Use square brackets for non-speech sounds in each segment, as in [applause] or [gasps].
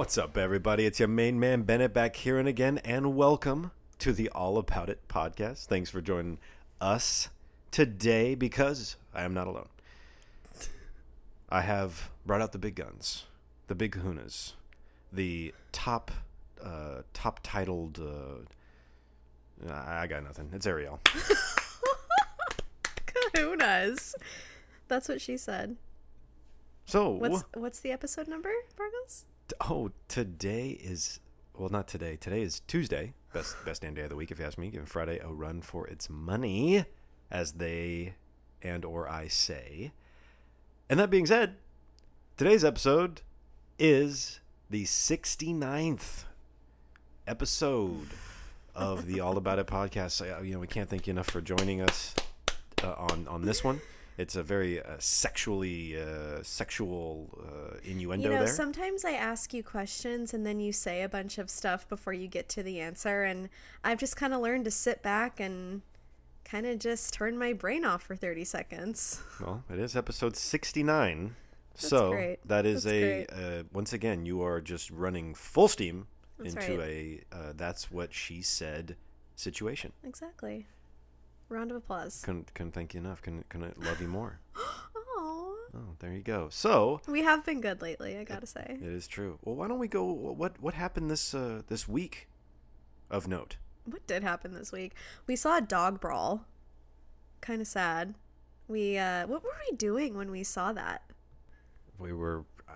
What's up, everybody? It's your main man Bennett back here and again, and welcome to the All About It podcast. Thanks for joining us today because I am not alone. I have brought out the big guns, the big kahunas, the top, uh, top titled. Uh, I got nothing. It's Ariel. [laughs] Kahunas. That's what she said. So, What's what's the episode number, Vargas? Oh, today is well, not today. Today is Tuesday. Best best damn day of the week, if you ask me. Giving Friday a run for its money, as they and or I say. And that being said, today's episode is the 69th episode of the All About It podcast. So, uh, you know, we can't thank you enough for joining us uh, on on this one. It's a very uh, sexually uh, sexual uh, innuendo You know, there. sometimes I ask you questions and then you say a bunch of stuff before you get to the answer, and I've just kind of learned to sit back and kind of just turn my brain off for 30 seconds. [laughs] Well, it is episode 69. So great. that is That's a uh, once again you are just running full steam That's into right. a uh, that's what she said situation. Exactly. Round of applause. Couldn't couldn't thank you enough. Couldn't couldn't love you more. [gasps] Oh, Oh, there you go. So we have been good lately, I gotta say. it is true. Well, why don't we go? What what happened this uh, this week of note? What did happen this week? We saw a dog brawl. Kind of sad. We uh what were we doing when we saw that? We were uh,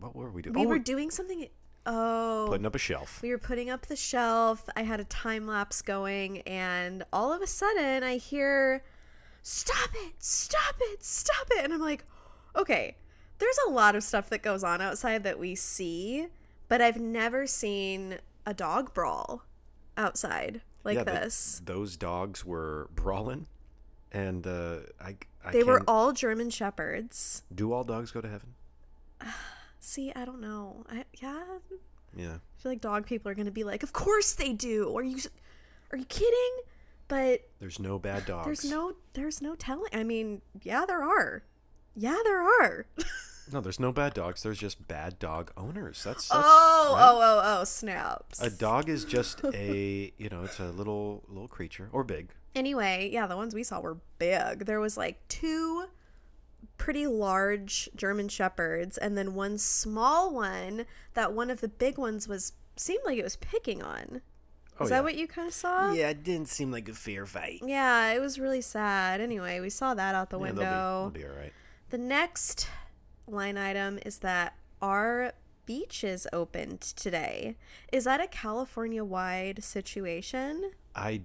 what were we doing? We oh, were doing something Oh. putting up a shelf. We were putting up the shelf. I had a time lapse going, and all of a sudden, I hear, Stop it! Stop it! Stop it! And I'm like, Okay, there's a lot of stuff that goes on outside that we see, but I've never seen a dog brawl outside like Yeah, th- this. those dogs were brawling, and uh, I I they were all German Shepherds. Do all dogs go to heaven? See, I don't know. I, yeah, Yeah. I feel like dog people are going to be like, Of course they do. Are you, are you kidding? But There's no bad dogs. There's no there's no telling. I mean, yeah, there are. Yeah, there are. [laughs] No, there's no bad dogs. There's just bad dog owners. That's, that's oh, right? oh, oh, oh, snaps. A dog is just [laughs] a you know, it's a little little creature or big. anyway, yeah, the ones we saw were big. There was like two pretty large German shepherds and then one small one that one of the big ones was seemed like it was picking on. Oh, Is yeah. that what you kind of saw? Yeah, it didn't seem like a fair fight. Yeah, it was really sad. Anyway, we saw that out the Yeah, they'll be- window. they'll be all right. The next line item is that our beach is opened today. Is that a California wide situation I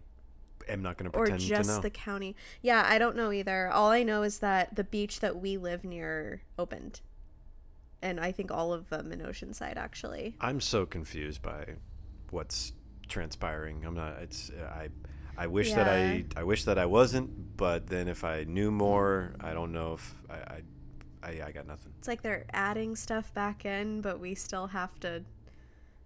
am not going to or pretend to know. just the county? Yeah, I don't know either. All I know is that the beach that we live near opened. And I think all of them in Oceanside actually. I'm so confused by what's transpiring. I'm not. It's I. I wish that I. I wish that I wasn't. But then if I knew more, I don't know if I. I, I, I got nothing. It's like they're adding stuff back in, but we still have to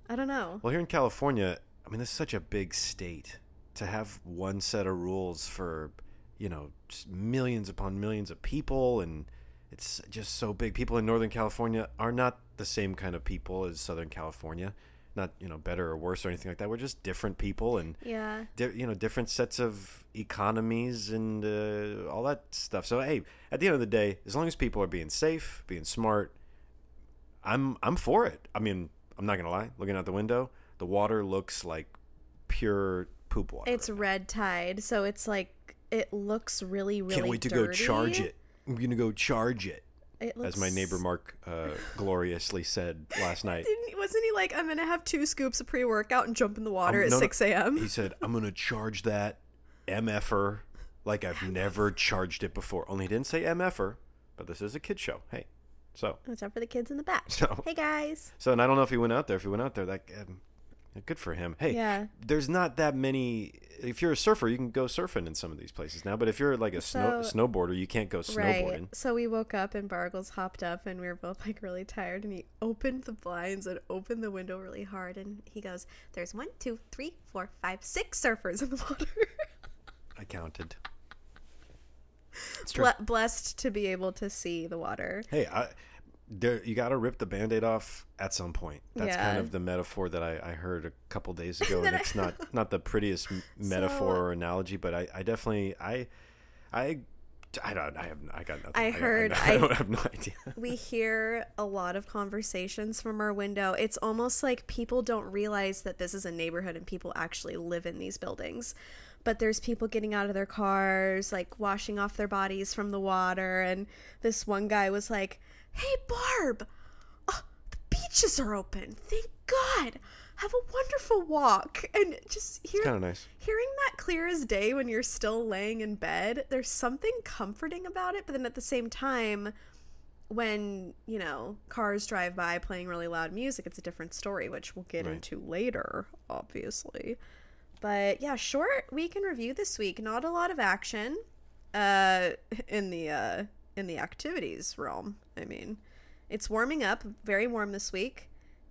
I don't know. Well, here in California, I mean, this is such a big state to have one set of rules for, you know, millions upon millions of people, and it's just so big. People in Northern California are not the same kind of people as Southern California. Not you know better or worse or anything like that. We're just different people and Yeah. di- you know different sets of economies and uh, all that stuff. So hey, at the end of the day, as long as people are being safe, being smart, I'm I'm for it. I mean, I'm not gonna lie. Looking out the window, the water looks like pure poop water. It's red tide, so it's like it looks really, really Can't wait to go charge it. I'm gonna go charge it, It looks as my neighbor Mark uh, gloriously said last night. Didn't, wasn't he like, I'm gonna have two scoops of pre workout and jump in the water Um, at no. 6 a.m.? He said, "I'm gonna charge that mf'er like I've never charged it before." Only he didn't say mf'er, but this is a kid show. Hey, so Watch out for the kids in the back. So- hey guys. so, and I don't know if he went out there. If he went out there, that um, good for him. Hey, Yeah. there's not that many. If you're a surfer, you can go surfing in some of these places now. But if you're like a snow snowboarder, you can't go snowboarding. Right. So we woke up and Bargles hopped up and we were both like really tired and he opened the blinds and opened the window really hard and he goes, There's one, two, three, four, five, six surfers in the [laughs] water. I counted. [laughs] It's true. Ble- blessed to be able to see the water. Hey, I, there you got to rip the band-aid off at some point that's kind of the metaphor that i, I heard a couple days [laughs] ago and it's not [laughs] not the prettiest metaphor or analogy but i, I definitely i i I don't. I have. I got nothing. I got- heard- [laughs] I, I- don't have no idea. we hear a lot of conversations from our window. It's almost like people don't realize that this is a neighborhood and people actually live in these buildings. But there's people getting out of their cars, like washing off their bodies from the water. And this one guy was like, Hey, Barb, oh, the beaches are open. Thank God. Have a wonderful walk. And just hear, nice. hearing that clear as day when you're still laying in bed, there's something comforting about it. But then at the same time, when you know cars drive by playing really loud music it's a different story which we'll get Right. into later obviously but yeah short week in review this week not a lot of action uh [laughs] in the uh in the activities realm i mean it's warming up very warm this week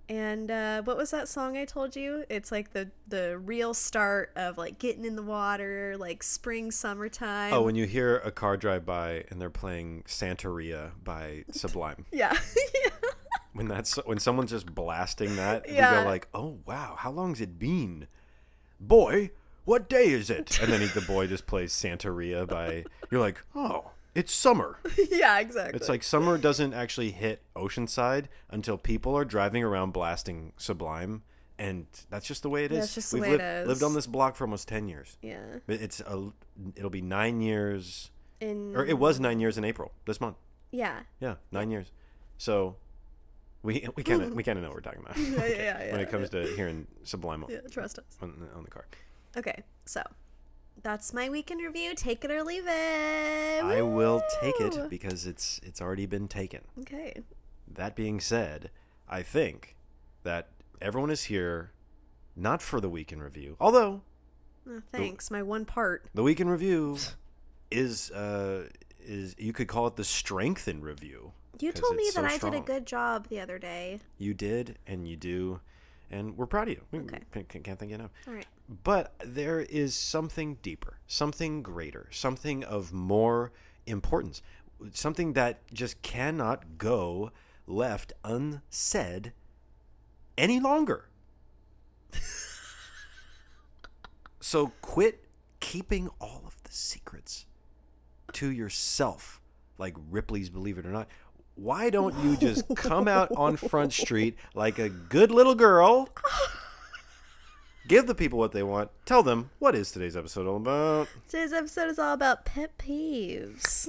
and uh, what was that song I told you? It's like the the real start of like getting in the water, like spring, summertime. Oh, when you hear a car drive by and they're playing Santeria by [laughs] Sublime, yeah, [laughs] yeah. when that's when someone's just blasting that, we Yeah. go like, "Oh wow, how long's it been, boy? What day is it?" And then he- the boy just plays Santeria by. You're like, "Oh, it's summer." [laughs] yeah, exactly. It's like summer doesn't actually hit Oceanside until people are driving around blasting Sublime, and that's just the way it is. That's just the We've way it lived, is. lived on this block for almost ten years. yeah. But It's a, it'll be nine years, In or it was nine years in April this month. yeah. Yeah, nine years. So we [laughs] we kind of we kind of know what we're talking about [laughs] Yeah, yeah, yeah, when it comes to hearing Sublime Yeah, trust us. on, on the car. Okay, so that's my weekend review. Take it or leave it. I will take it because it's it's already been taken. Okay. That being said, I think that everyone is here not for the weekend review, although Oh, thanks. My one part. the weekend review is uh is you could call it the strength in review. You told me that so I did a good job the other day. You did, and you do, and we're proud of you. We Okay. can't, can't thank you enough. All right. But there is something deeper, something greater, something of more importance, something that just cannot go left unsaid any longer. [laughs] so quit keeping all of the secrets to yourself, like Ripley's Believe It or Not. Why don't you just come out on Front Street like a good little girl? Give the people what they want. Tell them what is today's episode all about. Today's episode is all about pet peeves.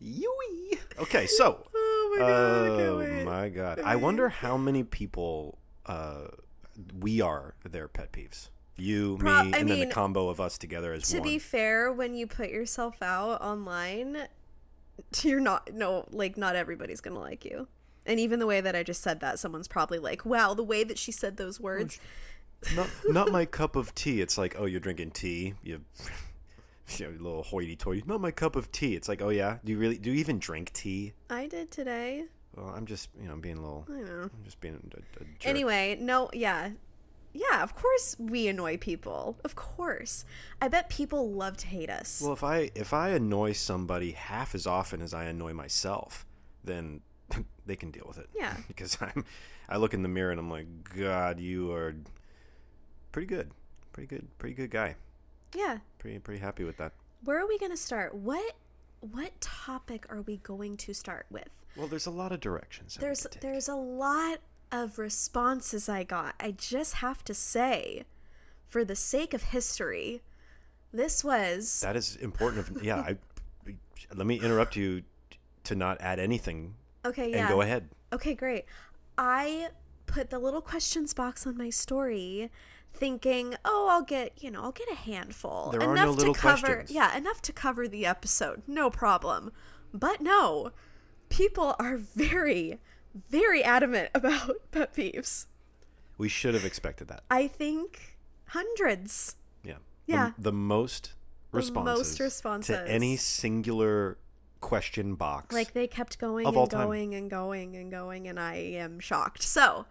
Yui. Okay, so. Oh my god! Oh my god! I wonder how many people uh, we are their pet peeves. You, Pro- me, I and then mean, the combo of us together as To one. be fair, when you put yourself out online, [laughs] you're not no like not everybody's gonna like you. And even the way that I just said that, someone's probably like, "Wow, the way that she said those words." [laughs] not, not my cup of tea. It's like, oh, you're drinking tea. You, [laughs] you know, little hoity-toity. Not my cup of tea. It's like, oh yeah. Do you really? Do you even drink tea? I did today. Well, I'm just, you know, being a little. I know. I'm just being a, a jerk. Anyway, no, yeah. Yeah, of course we annoy people. Of course. I bet people love to hate us. Well, if I if I annoy somebody half as often as I annoy myself, then [laughs] they can deal with it. Yeah. [laughs] because I'm I look in the mirror and I'm like, God, you are pretty good, pretty good, pretty good guy. yeah. Pretty pretty happy with that. Where are we going to start? What what topic are we going to start with? Well, there's a lot of directions. There's there's a lot of responses I got. I just have to say, for the sake of history, this was that is important. Of, yeah, I let me interrupt you to not add anything okay. Yeah. and go ahead. Okay, great. I put the little questions box on my story thinking, "Oh, I'll get, you know, I'll get a handful. There are no little to cover questions. Yeah, enough to cover the episode. No problem." But no. People are [laughs] very very adamant [laughs] about pet peeves. We should have expected that. I think hundreds. Yeah. Yeah. The, most responses, The most responses. to any singular question box. Like they kept going and time. going and going and going and I am shocked. So,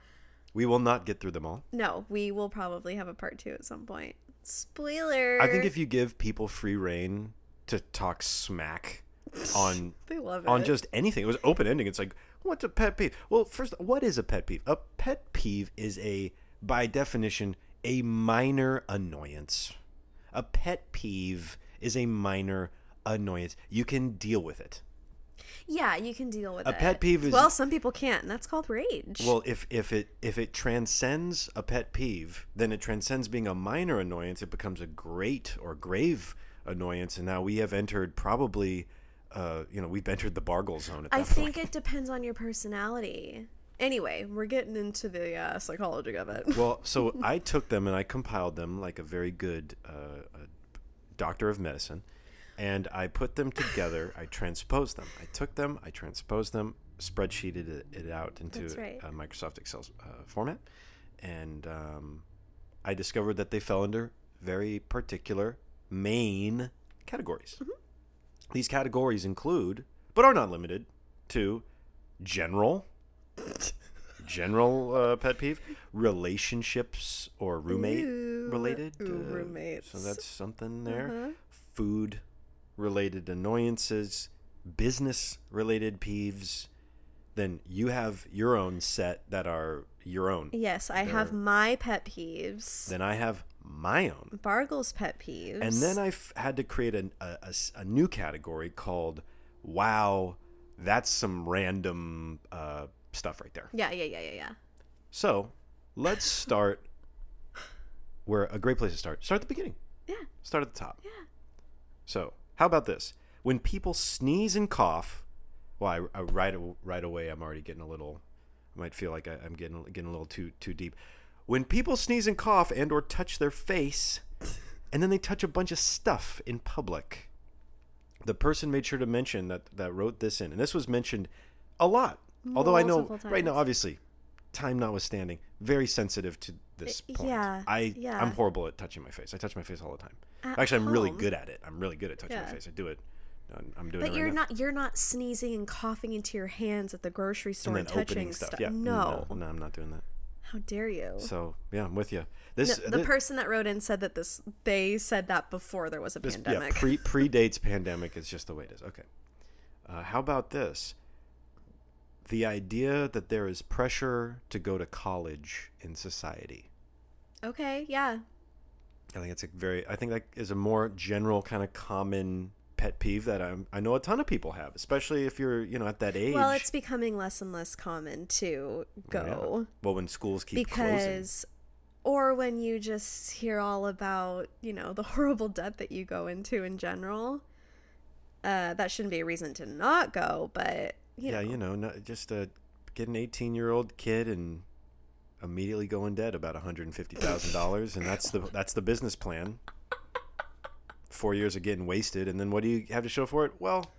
we will not get through them all. no, we will probably have a part 2 at some point. Spoiler. I think if you give people free reign to talk smack [laughs] on They love it. on just anything. It was open ending. It's like, what's a pet peeve? Well, first, what is a pet peeve? A pet peeve is a, by definition, a minor annoyance. A pet peeve is a minor annoyance. You can deal with it. yeah, you can deal with it. A it. pet peeve is- well, some people can't, and that's called rage. Well, if if it if it transcends a pet peeve, then it transcends being a minor annoyance. It becomes a great or grave annoyance, and now we have entered probably, uh, you know, we've entered the Bargle zone at that I point. think it depends on your personality. Anyway, we're getting into the uh, psychology of it. Well, [laughs] so I took them and I compiled them like a very good uh, doctor of medicine, and I put them together. I transposed them. I took them, I transposed them, spreadsheeted it, it out into right. a Microsoft Excel uh, format, and um, I discovered that they fell under very particular main categories. Mm-hmm. These categories include, but are not limited to, general [laughs] general uh, pet peeve relationships or roommate Ooh, related ooh, uh, roommates. so that's something there Uh-huh. food related annoyances business related peeves then you have your own set that are your own Yes, I have my pet peeves. then i have my own Bargle's pet peeves. and then i've had to create a a new category called wow that's some random uh, stuff right there Yeah, yeah, yeah, yeah, yeah. So let's [laughs] start where a great place to start. Start at the beginning. Yeah. Start at the top. Yeah. So how about this? When people sneeze and cough, well, I, I right right away I'm already getting a little. I might feel like I, I'm getting getting a little too too deep. When people sneeze and cough and or touch their face, and then they touch a bunch of stuff in public. The person made sure to mention that that wrote this in, and this was mentioned a lot. Although I know Multiple right now, obviously, time notwithstanding, very sensitive to this Uh, point. yeah, I yeah. I'm horrible at touching my face. I touch my face all the time. At Actually, I'm really home? good at it. I'm really good at touching my Yeah. face. I do it. I'm- I'm doing But it right you're now. not you're not sneezing and coughing into your hands at the grocery store and and, then touching opening stuff. Yeah. No. no, no, I'm not doing that. How dare you? So yeah, I'm with you. No, This the thi- person that wrote in said that this they said that before there was a this yeah pandemic. pre [laughs] predates pandemic. It's just the way it is. Okay. Uh, how about this? The idea that there is pressure to go to college in society. okay, yeah. I think it's a very. I think that is a more general kind of common pet peeve that I'm, I know a ton of people have, especially if you're you know at that age. Well, it's becoming less and less common to Yeah. go Well, when schools keep closing. because or when you just hear all about, you know, the [laughs] horrible debt that you go into in general. Uh, that shouldn't be a reason to not go, but you yeah, know, you know, not, just uh, get an 18 year old kid and immediately go in debt about 150 thousand dollars, and that's the that's the business plan. Four years of getting wasted, and then what do you have to show for it? Well,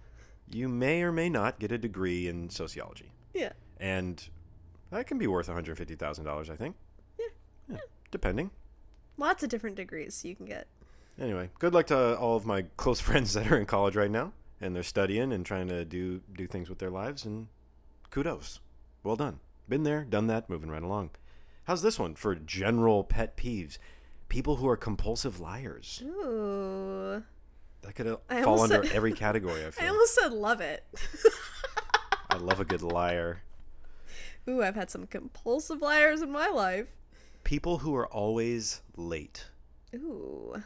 you may or may not get a degree in sociology, yeah. and that can be worth 150 thousand dollars, I think. Yeah, depending. Lots of different degrees you can get. Anyway, good luck to all of my [laughs] close friends that are in college right now, and they're studying and trying to do do things with their lives. And kudos, well done. Been there, done that, moving right along. How's this one for general pet peeves? People who are compulsive liars. Ooh. That could fall under said- every [laughs] category. I I almost said love it. I love a good liar. [laughs] Ooh, I've had some compulsive liars in my life. People who are always late. Ooh.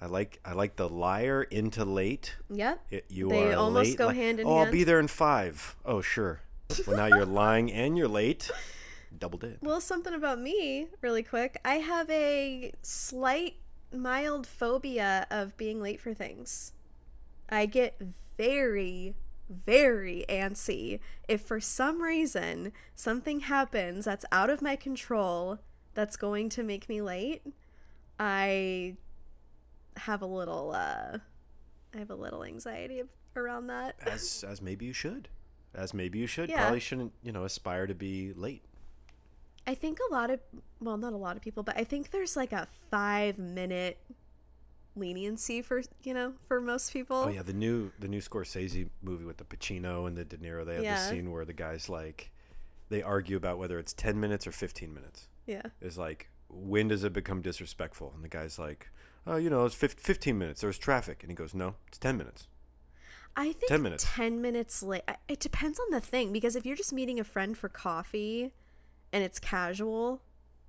I like I like the liar into late. Yep. It, you They are almost late, go hand in hand. oh, I'll be there in five. Oh, sure. Well, now you're lying and you're late. [laughs] Double dip. Well, something about me, really quick. I have a slight, mild phobia of being late for things. I get very, very antsy if for some reason something happens that's out of my control that's going to make me late. I have a little, uh, I have a little anxiety around that. As as maybe you should. As maybe you should. Yeah. Probably shouldn't, you know, aspire to be late. I think a lot of, well, not a lot of people, but I think there's like a five minute leniency for, you know, for most people. Oh yeah, the new the new Scorsese movie with the Pacino and the De Niro. They have Yeah. this scene where the guys like they argue about whether it's ten minutes or fifteen minutes. Yeah. Is like when does it become disrespectful? And the guy's like, oh, you know, it's fif- fifteen minutes. There's traffic, and he goes, no, it's ten minutes. I think 10 minutes. 10 minutes late. It depends on the thing because if you're just meeting a friend for coffee and it's casual,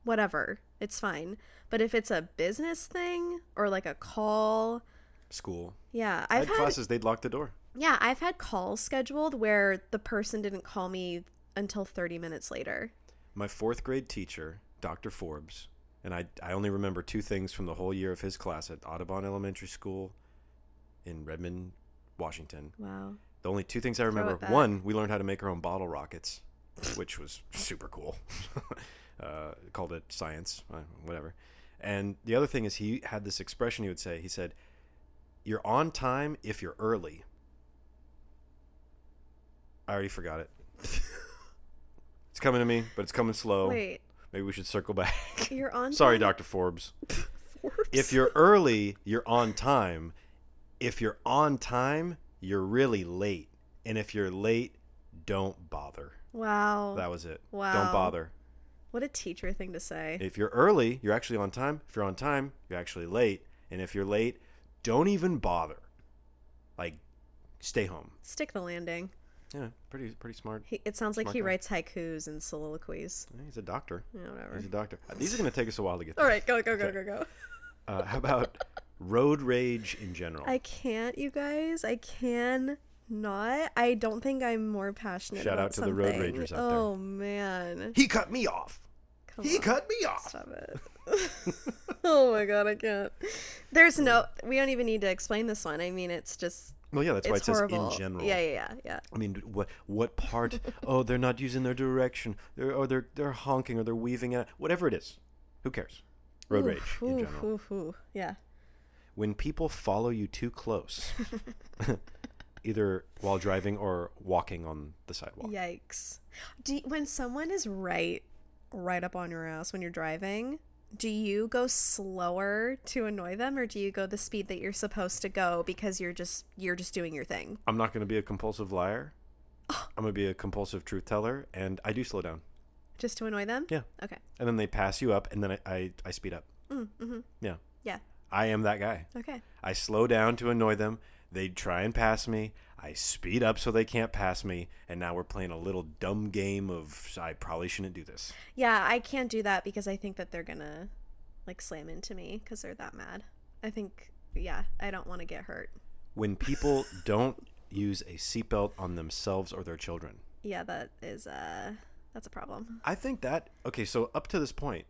whatever, it's fine. But if it's a business thing or like a call, School. yeah, I I've had had classes, they'd lock the door. yeah, I've had calls scheduled where the person didn't call me until 30 minutes later. My fourth grade teacher, Dr. Forbes, and I, I only remember two things from the whole year of his class at Audubon Elementary School in Redmond, Washington. Wow. The only two things I remember one, we learned how to make our own bottle rockets, which was super cool. [laughs] uh, called it science, uh, whatever. And the other thing is, he had this expression he would say. He said, You're on time if you're early. I already forgot it. [laughs] it's coming to me, but it's coming slow. Wait, Maybe we should circle back. you're [laughs] on Sorry, time? Dr. Forbes. Forbes? If you're early, you're on time. If you're on time, you're really late. And if you're late, don't bother. Wow. That was it. Wow. Don't bother. What a teacher thing to say. If you're early, you're actually on time. If you're on time, you're actually late. And if you're late, don't even bother. Like, stay home. Stick the landing. Yeah, pretty pretty smart. He, it sounds like he guy. writes haikus and soliloquies. Yeah, He's a doctor. Yeah, whatever. He's a doctor. Uh, These are going to take us a while to get All right, go, go, go, go, go. Uh, how about road rage in general? I can't, you guys. I can not. I don't think I'm more passionate. Shout about out to the road something. ragers out there. Oh man, he cut me off. come He on. cut me off. Stop it. [laughs] oh my god, I can't. There's no. We don't even need to explain this one. I mean, it's just. Well, yeah, that's why it's it horrible. says in general. Yeah, yeah, yeah, yeah. I mean, what what part? [laughs] oh, they're not using their direction, they're, or they're they're honking, or they're weaving at Whatever it is, who cares? Road rage Oof, in general. oof, oof. Yeah. When people follow you too close, [laughs] either while driving or walking on the sidewalk. Yikes. Do you- when someone is right, right up on your ass when you're driving, do you go slower to annoy them, or do you go the speed that you're supposed to go because you're just you're just doing your thing? I'm not going to be a compulsive liar. I'm going to be a compulsive truth teller, and I do slow down. Just to annoy them? Yeah, Okay. and then they pass you up, and then I I, I speed up. Mm, mm-hmm. Yeah, Yeah. I am that guy. Okay. I slow down to annoy them. They try and pass me. I speed up so they can't pass me. And now we're playing a little dumb game of I probably shouldn't do this. Yeah, I can't do that because I think that they're gonna like slam into me because they're that mad. I think, yeah, I don't want to get hurt. When people [laughs] don't use a seatbelt on themselves or their children. Yeah, that is uh, that's a problem. I think that, okay, so up to this point,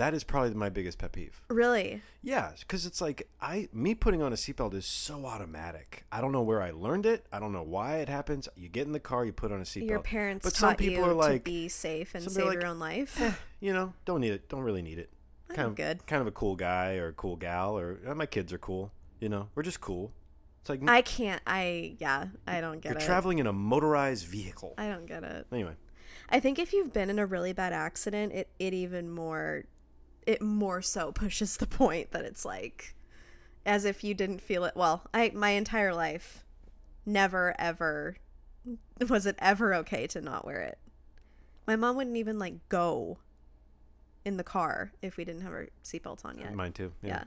that is probably my biggest pet peeve. Really? Yeah, because it's like I me putting on a seatbelt is so automatic. I don't know where I learned it. I don't know why it happens. You get in the car, you put on a seatbelt. Your parents but taught some people you are like, to be safe and save are your own life. eh, you know, don't need it. Don't really need it. I'm Kind of good. Kind of a cool guy or a cool gal or eh, my kids are cool. You know, we're just cool. It's like I can't. I yeah. I don't get you're it. traveling in a motorized vehicle. I don't get it. Anyway, I think if you've been in a really bad accident, it it even more, it more so [laughs] pushes the point that it's like, as if you didn't feel it. Well, I my entire life, never ever, [laughs] was it ever okay to not wear it. My mom wouldn't even like go. In the car, if we didn't have our seatbelts on yet. mine too. Yeah. yeah.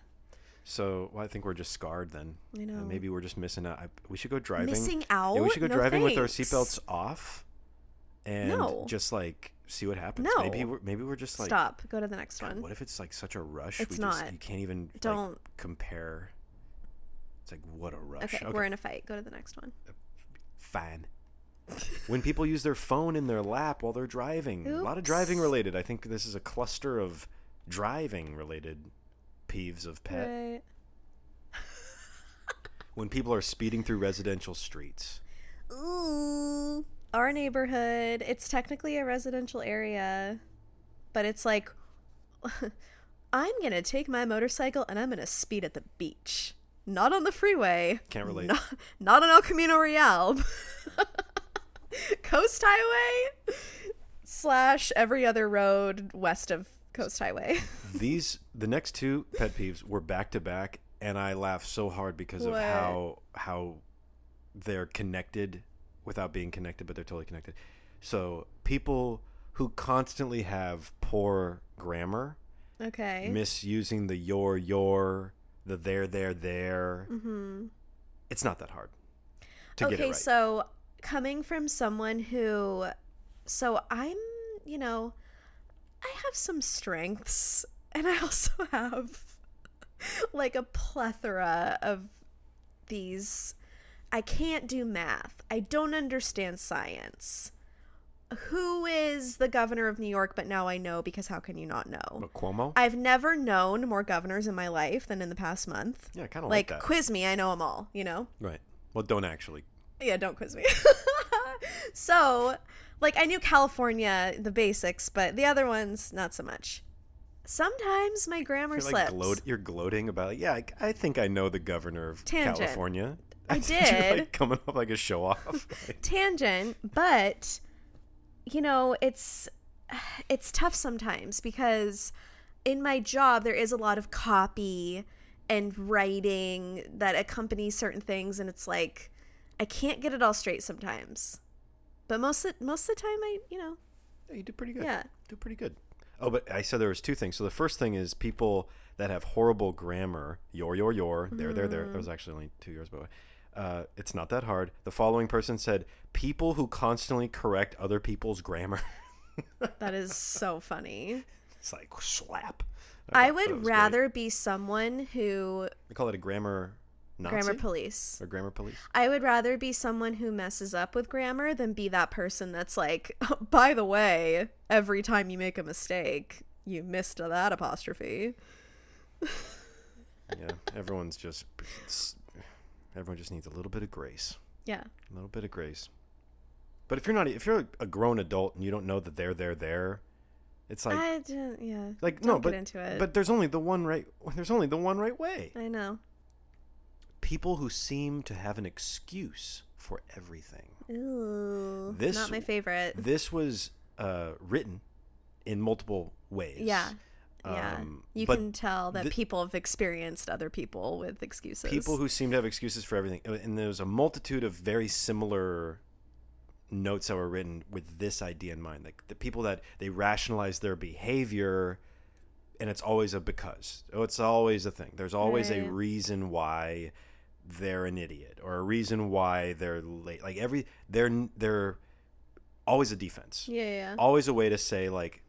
So well, I think we're just scarred then. I know. Maybe we're just missing out. I, we should go driving. Missing out. Yeah, we should go No driving with our seatbelts off, and No. just like see what happens. No. Maybe we're, maybe we're just like. Stop. Go to the next God, one. what if it's like such a rush? It's we Just, not. you can't even Don't. compare. It's like what a rush. Okay, we're in a fight. Go to the next one. Uh, fine. when people use their phone in their lap while they're driving, a lot of driving related. I think this is a cluster of driving related peeves of pet. Right. When people are speeding through residential streets. Ooh. Our neighborhood, it's technically a residential area, but it's like [laughs] I'm going to take my motorcycle and I'm going to speed at the beach. Not on the freeway. Can't relate. Not, not on El Camino Real. [laughs] Coast Highway slash every other road west of Coast Highway. [laughs] These the next two pet peeves were back to back, and I laughed so hard because What? of how how they're connected without being connected, but they're totally connected. So people who constantly have poor grammar, Okay. misusing the your your, the there there there. mm-hmm. It's not that hard. to get it okay, right. so coming from someone who, so I'm, you know, I have some strengths, and I [laughs] also have like a plethora of these. I can't do math. I don't understand science. Who is the governor of New York? But now I know because how can you not know? Cuomo? I've never known more governors in my life than in the past month. yeah, kind of like, Like, that. quiz me, I know them all, you know? right. Well, don't actually. Yeah, don't quiz me. [laughs] so, like, I knew California, the basics, but the other ones, not so much. Sometimes my grammar You're like slips. gloat, you're gloating about. Yeah, I, I think I know the governor of Tangent. California. I [laughs] did. like coming up like a show off. [laughs] Tangent, but you know, it's it's tough sometimes because in my job there is a lot of copy and writing that accompanies certain things and it's like I can't get it all straight sometimes. But most of, most of the time I, you know, Yeah, you do pretty good. Yeah. do pretty good. Oh, but I said there was two things. So the first thing is people that have horrible grammar. Your, your, your. There, there, there. There was mm. actually only two years, by the way. Uh, it's not that hard. The following person said, "People who constantly correct other people's grammar." [laughs] that is so funny. it's like slap. I that would was great. rather be someone who call it a grammar Nazi grammar police. or grammar police. I would rather be someone who messes up with grammar than be that person that's like, [laughs] by the way, every time you make a mistake, you missed that apostrophe. [laughs] yeah, everyone's just everyone just needs a little bit of grace. Yeah. A little bit of grace. But if you're not if you're a grown adult and you don't know that they're there there, it's like I don't, yeah. like don't no, but into it. but there's only the one right [laughs] there's only the one right way. I know. People who seem to have an excuse for everything. Ooh. This- not my favorite. This was uh, written in multiple ways. Yeah. Yeah. Um, you can tell that thi- people have experienced other people with excuses. people who seem to have excuses for everything Uh, and there's a multitude of very similar notes that were written with this idea in mind like the people that they rationalize their behavior and it's always a because oh it's always a thing there's always a reason why they're an idiot or a reason why they're late like every they're they're always a defense Yeah, yeah. always a way to say like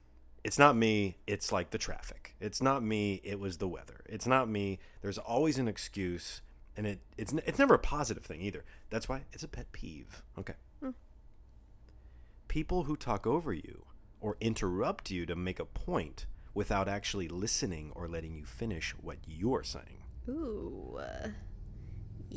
it's not me it's like the traffic. It's not me it was the weather. It's not me there's always an excuse and it it's it's never a positive thing either. That's why it's a pet peeve okay? Hmm. People who talk over you or interrupt you to make a point without actually listening or letting you finish what you're saying. Ooh.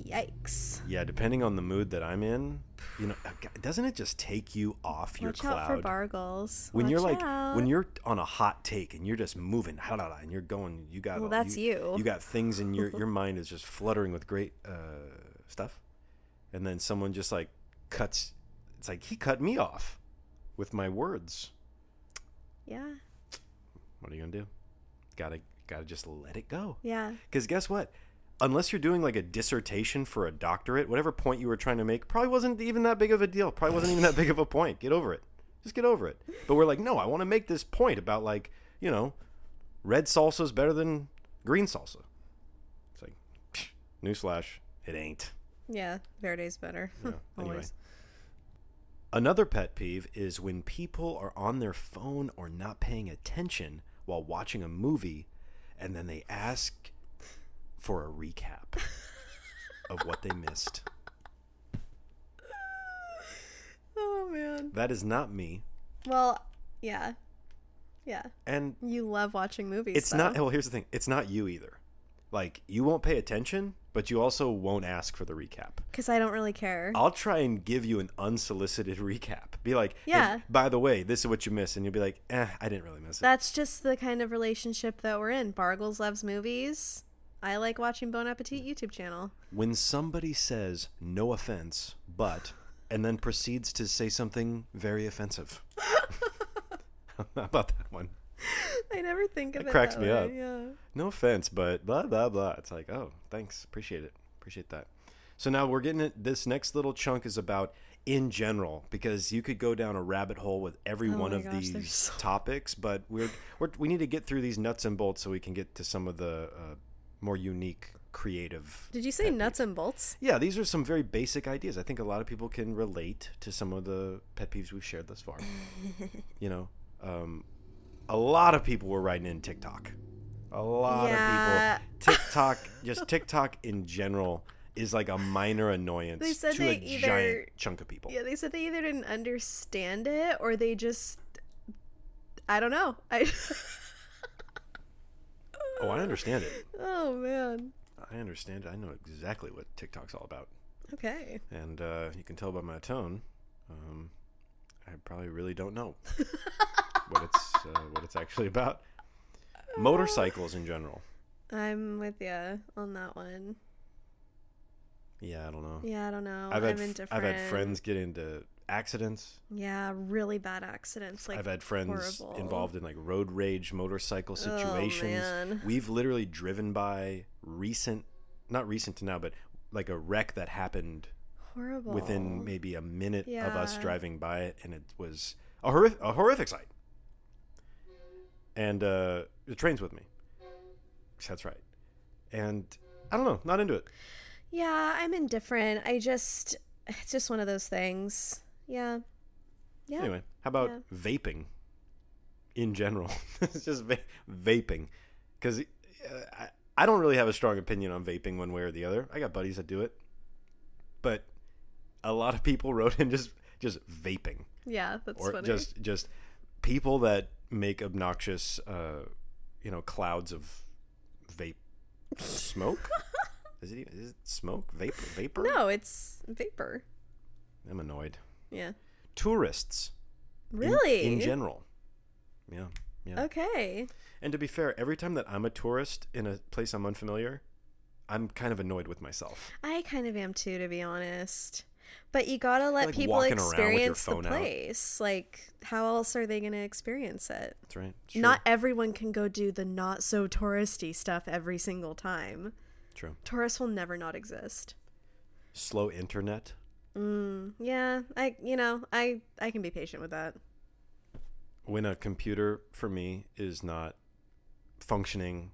Yikes. yeah depending on the mood that i'm in you know uh, doesn't it just take you off your Watch cloud out for bargles. when you're like out. when you're on a hot take and you're just moving and you're going you got Well, that's you. you got things in your [laughs] your mind is just fluttering with great uh stuff and then someone just like cuts it's like he cut me off with my words Yeah. what are you gonna do gotta gotta just let it go Yeah. because guess what unless you're doing like a dissertation for a doctorate whatever point you were trying to make probably wasn't even that big of a deal probably wasn't even that big of a point get over it just get over it but we're like no i want to make this point about like you know red salsa is better than green salsa it's like psh, newsflash it ain't Yeah. Verde's better. Yeah, [laughs] anyway. Always. another pet peeve is when people are on their phone or not paying attention while watching a movie and then they ask for a recap of what they missed [laughs] Oh man. That is not me. Well, yeah. Yeah. And You love watching movies. it's not well, here's the thing. It's not you either. Like you won't pay attention, but you also won't ask for the recap. because I don't really care. I'll try and give you an unsolicited [laughs] recap. Be like, "Hey, Yeah. by the way, this is what you missed, and you'll be like, eh, I didn't really miss it. That's just the kind of relationship that we're in. Bargles loves movies. I like watching Bon Appetit YouTube channel. when somebody says no offense, but and then proceeds to say something very offensive. [laughs] How about that one? I never think of That it. cracks me way, up. Yeah. No offense, but blah blah blah. It's like, oh, thanks, appreciate it, appreciate that. So now we're getting it. This next little chunk is about in general because you could go down a rabbit hole with every Oh one of gosh, these so- topics, but we're, we're we need to get through these nuts and bolts so we can get to some of the uh, more unique creative. Did you say pet nuts and bolts? Yeah, these are some very basic ideas. I think a lot of people can relate to some of the pet peeves we've shared thus far. [laughs] you know, um, a lot of people were writing in TikTok. A lot Yeah. of people. [laughs] TikTok, just TikTok in general, is like a minor annoyance They said to they a either- giant chunk of people. Yeah, they said they either didn't understand it or they just I don't know. I [laughs] Oh, I understand it. Oh man. I understand it. I know exactly what TikTok's all about. Okay. And uh, you can tell by my tone, um, I probably really don't know [laughs] what it's uh, what it's actually about. Motorcycles in general. I'm with you on that one. Yeah, I don't know. Yeah, I don't know. I've I'm indifferent. I've had friends get into accidents. Yeah, really bad accidents. Like I've had friends horrible. involved in like road rage motorcycle Oh, situations. man. We've literally driven by recent, not recent to now, but like a wreck that happened horrible. within maybe a minute of us driving by it, and it was a horrific, a horrific sight. And uh, the train's with me. That's right. And I don't know, not into it. Yeah, I'm indifferent. I just it's just one of those things. Yeah. Yeah. Anyway, how about Yeah. vaping in general? [laughs] it's just va- vaping. Because uh, I, I don't really have a strong opinion on vaping one way or the other. I got buddies that do it. But a lot of people [laughs] wrote in just just vaping. Yeah, that's or funny. just just people that make obnoxious uh you know clouds of vape smoke [laughs] is it even, is it smoke vapor vapor No, it's vapor. i'm annoyed Yeah. tourists Really? in, general yeah yeah Okay. and to be fair every time that i'm a tourist in a place i'm unfamiliar i'm kind of annoyed with myself I kind of am too, to be honest. But you gotta let like people walking around with your experience the phone out. place. Like, how else are they gonna experience it? that's right Sure. Not everyone can go do the not so touristy stuff every single time. true Tourists will never not exist. slow internet Mm, yeah, I you know I I can be patient with that. when a computer for me is not functioning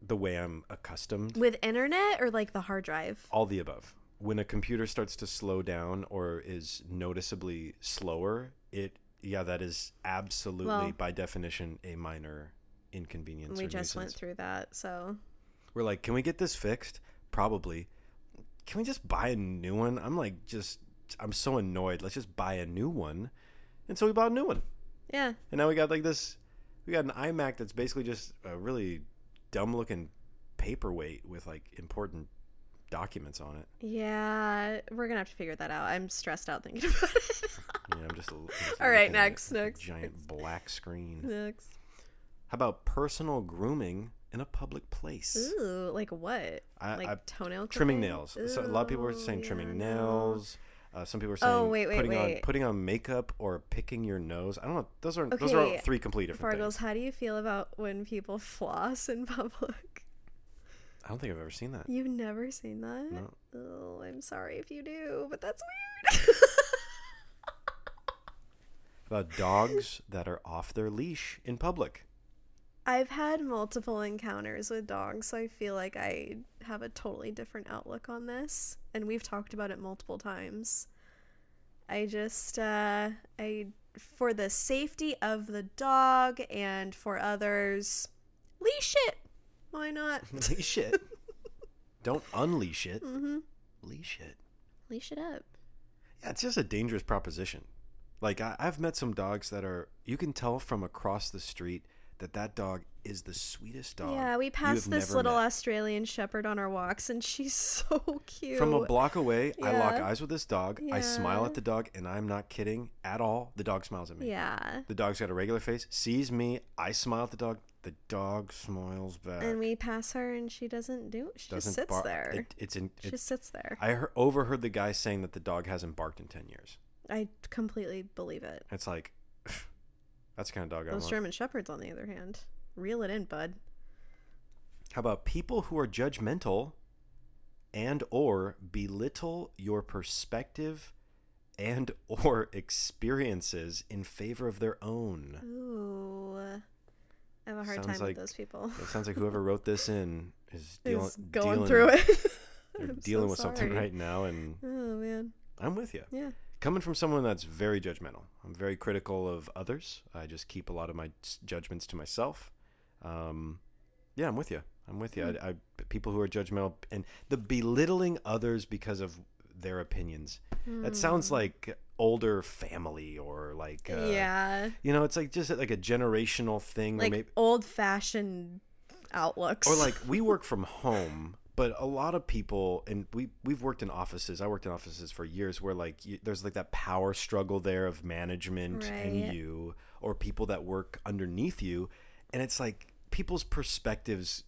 the way I'm accustomed, With internet or like the hard drive. all the above. When a computer starts to slow down or is noticeably slower, it yeah, that is absolutely Well- by definition a minor inconvenience. We just went through that, so We're like, can we get this fixed? Probably. Can we just buy a new one? I'm like, just I'm so annoyed. Let's just buy a new one. And so we bought a new one. yeah. And now we got like this. We got an iMac that's basically just a really dumb looking paperweight with like important documents on it. Yeah, we're gonna have to figure that out. I'm stressed out thinking [laughs] about it. Yeah, I'm just. I'm just All right, next, next, Giant black screen. Next. How about personal grooming in a public place? Ooh, like what? I- like I- toenail Trimming clipping? nails. So a lot of people are saying trimming yeah, no. nails. Uh, some people are saying Oh, wait, wait, putting on putting on makeup or picking your nose. I don't know. Those are those are Okay, three complete different Fargles, things. how do you feel about when people [laughs] floss in public? I don't think I've ever seen that. You've never seen that? No. Oh, I'm sorry if you do, but that's weird. [laughs] About dogs that are off their leash in public. I've had multiple encounters with dogs, so I feel like I have a totally different outlook on this, and we've talked about it multiple times. I just, uh, I, for the safety of the dog and for others, leash it. Why not? [laughs] leash it. Don't unleash it. mm-hmm. Leash it. Leash it up. Yeah, it's just a dangerous proposition. Like I, I've met some dogs that are. You can tell from across the street that that dog is the sweetest dog. Yeah, we passed this little met. Australian Shepherd on our walks, and she's [laughs] so cute. From a block away, I lock eyes with this dog. I smile at the dog, and I'm not kidding at all. The dog smiles at me. yeah. The dog's got a regular face, sees me. I smile at the dog. The dog smiles back. And we pass her, and she doesn't do. She doesn't just sits bark. there. It, it's in. she It, just sits there. I heard, overheard the guy saying that the dog hasn't barked in ten years. I completely believe it. It's like, that's the kind of dog I Those want. German shepherds, on the other hand, reel it in, bud. How about people who are judgmental and or belittle your perspective and or [laughs] experiences in favor of their own? Ooh, I have a hard Sounds time like- with those people. It sounds like whoever wrote this in [laughs] is dealing, Is going dealing, through it. [laughs] They're I'm so dealing with something right now, and Oh man. I'm with you. Yeah. Coming from someone that's very judgmental, I'm very critical of others. I just keep a lot of my judgments to myself. Um, yeah, I'm with you. I'm with you. I, I, people who are judgmental and the belittling others because of their opinions. That sounds like older family or like uh, yeah. you know, it's like just like a generational thing, or Like maybe old fashioned outlooks. or like we work from home but a lot of people and we we've worked in offices i worked in offices for years where like you, there's like that power struggle there of management Right. and you or people that work underneath you and it's like people's perspectives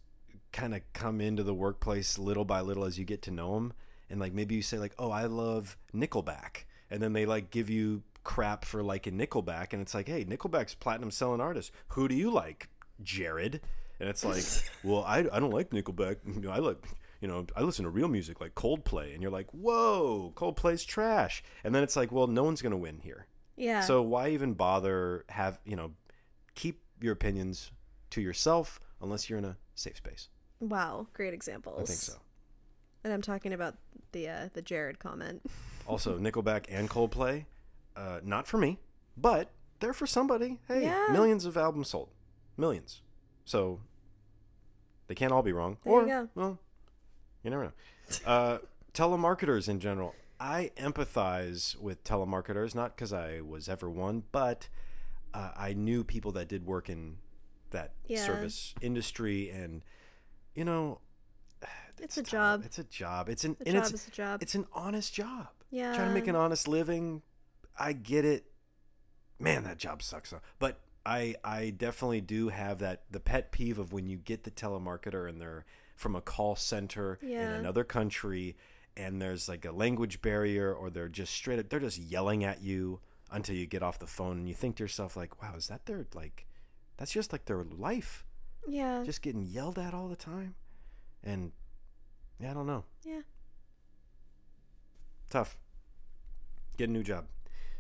kind of come into the workplace little by little as you get to know them and like maybe you say like oh i love nickelback and then they like give you crap for liking nickelback and it's like hey nickelback's platinum selling artist. Who do you like jared? And it's like [laughs] well i, I don't like nickelback. [laughs] You know, i like you know i listen to real music like coldplay and you're like whoa coldplay's trash and then it's like well no one's gonna win here yeah. so why even bother have you know keep your opinions to yourself unless you're in a safe space wow, great examples. i think so And I'm talking about the uh, the Jared comment. [laughs] Also, Nickelback and Coldplay, uh, not for me, but they're for somebody. Hey, Yeah. millions of albums sold, millions. So they can't all be wrong. There or you go. well, you never know. Uh, [laughs] telemarketers in general, I empathize with telemarketers, not because I was ever one, but uh, I knew people that did work in that Yeah. service industry, and you know, It's a tough. job. It's a job. It's an A and job it's a job. it's an honest job. Yeah. Trying to make an honest living. I get it. Man, that job sucks. But I I definitely do have that the pet peeve of when you get the telemarketer and they're from a call center in another country and there's like a language barrier or they're just straight up they're just yelling at you until you get off the phone and you think to yourself like, wow, is that their like that's just like their life. yeah. Just getting yelled at all the time. And yeah, I don't know. yeah. Tough. Get a new job.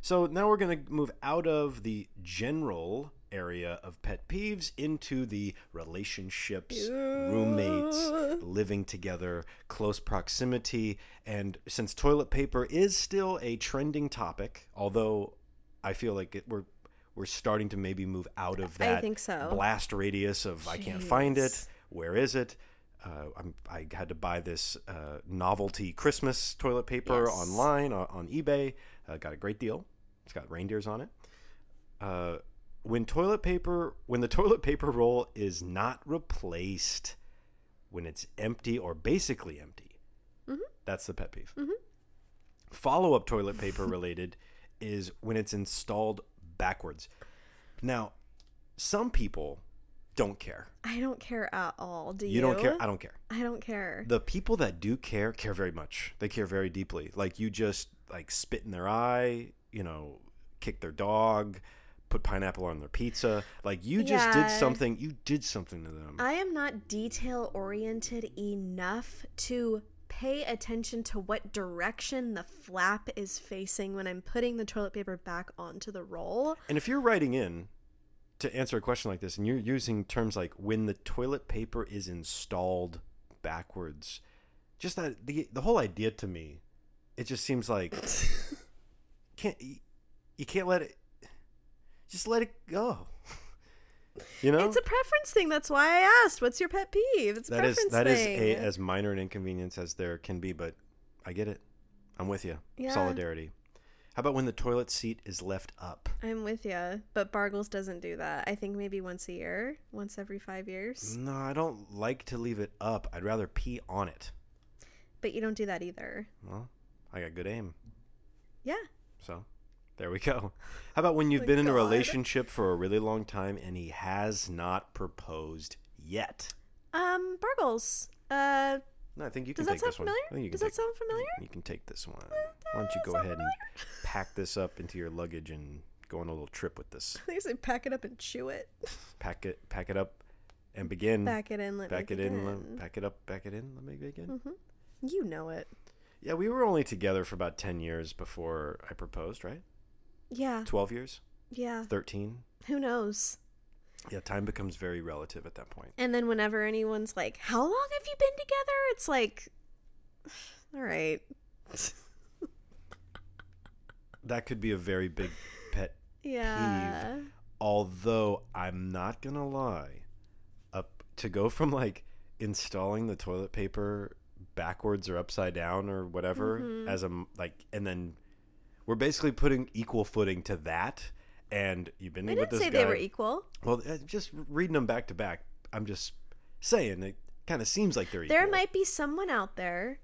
So now we're going to move out of the general area of pet peeves into the relationships, roommates, living together, close proximity. And since toilet paper is still a trending topic, although I feel like it, we're we're starting to maybe move out of I that think so. blast radius of I can't find it. Where is it? Uh, I'm, I had to buy this uh, novelty Christmas toilet paper Yes. online on, on eBay. Uh, got a great deal. It's got reindeers on it. When toilet paper, when the [laughs] toilet paper roll is not replaced, when it's empty or basically empty, mm-hmm. that's the pet peeve. Mm-hmm. Follow up toilet paper related [laughs] is when it's installed backwards. Now, some people don't care. I don't care at all. Do you? You don't care. I don't care. I don't care. The people that do care care very much. They care very deeply. Like you just like spit in their eye, you know, kick their dog, put pineapple on their pizza. Like you just Yeah. did something. You did something to them. I am not detail oriented enough to pay attention to what direction the flap is facing when I'm putting the toilet paper back onto the roll. And if you're writing in to answer a question like this and you're using terms like when the toilet paper is installed backwards, just that the the whole idea to me, it just seems like [laughs] can't you, you can't let it just let it go. [laughs] You know? It's a preference thing. That's why I asked. What's your pet peeve? It's a that is preference that is thing. a as minor an inconvenience as there can be, but I get it. I'm with you. Yeah. Solidarity. How about when the toilet seat is left up? I'm with you, but Bargles doesn't do that. I think maybe once a year, once every five years. No, I don't like to leave it up. I'd rather pee on it. But you don't do that either. Well, I got good aim. Yeah. So there we go. How about when you've My been in a relationship for a really long time and he has not proposed yet? Um, Bargles. Uh, No, I think you can take this one. familiar? I think you can Does take, that sound familiar? You can take this one. Why don't you go ahead and pack this up into your luggage and go on a little trip with this? [laughs] I say pack it up and chew it. [laughs] Pack it, pack it up, and begin. Pack it in. Let Back me it in. let- Pack it up. Pack it in. Let me begin. You know it. Yeah, we were only together for about ten years before I proposed. Right? Yeah. Twelve years. Yeah. Thirteen. Who knows? Yeah, time becomes very relative at that point. And then whenever anyone's like, "How long have you been together?" It's like, [sighs] all right. [laughs] That could be a very big pet Yeah. although I'm not gonna lie, up to go from like installing the toilet paper backwards or upside down or whatever Mm-hmm. as a like, and then we're basically putting equal footing to that. And you've been I with didn't this say guy. they were equal. well, uh, just reading them back to back. I'm just saying it kind of seems like they're equal. There might be someone out there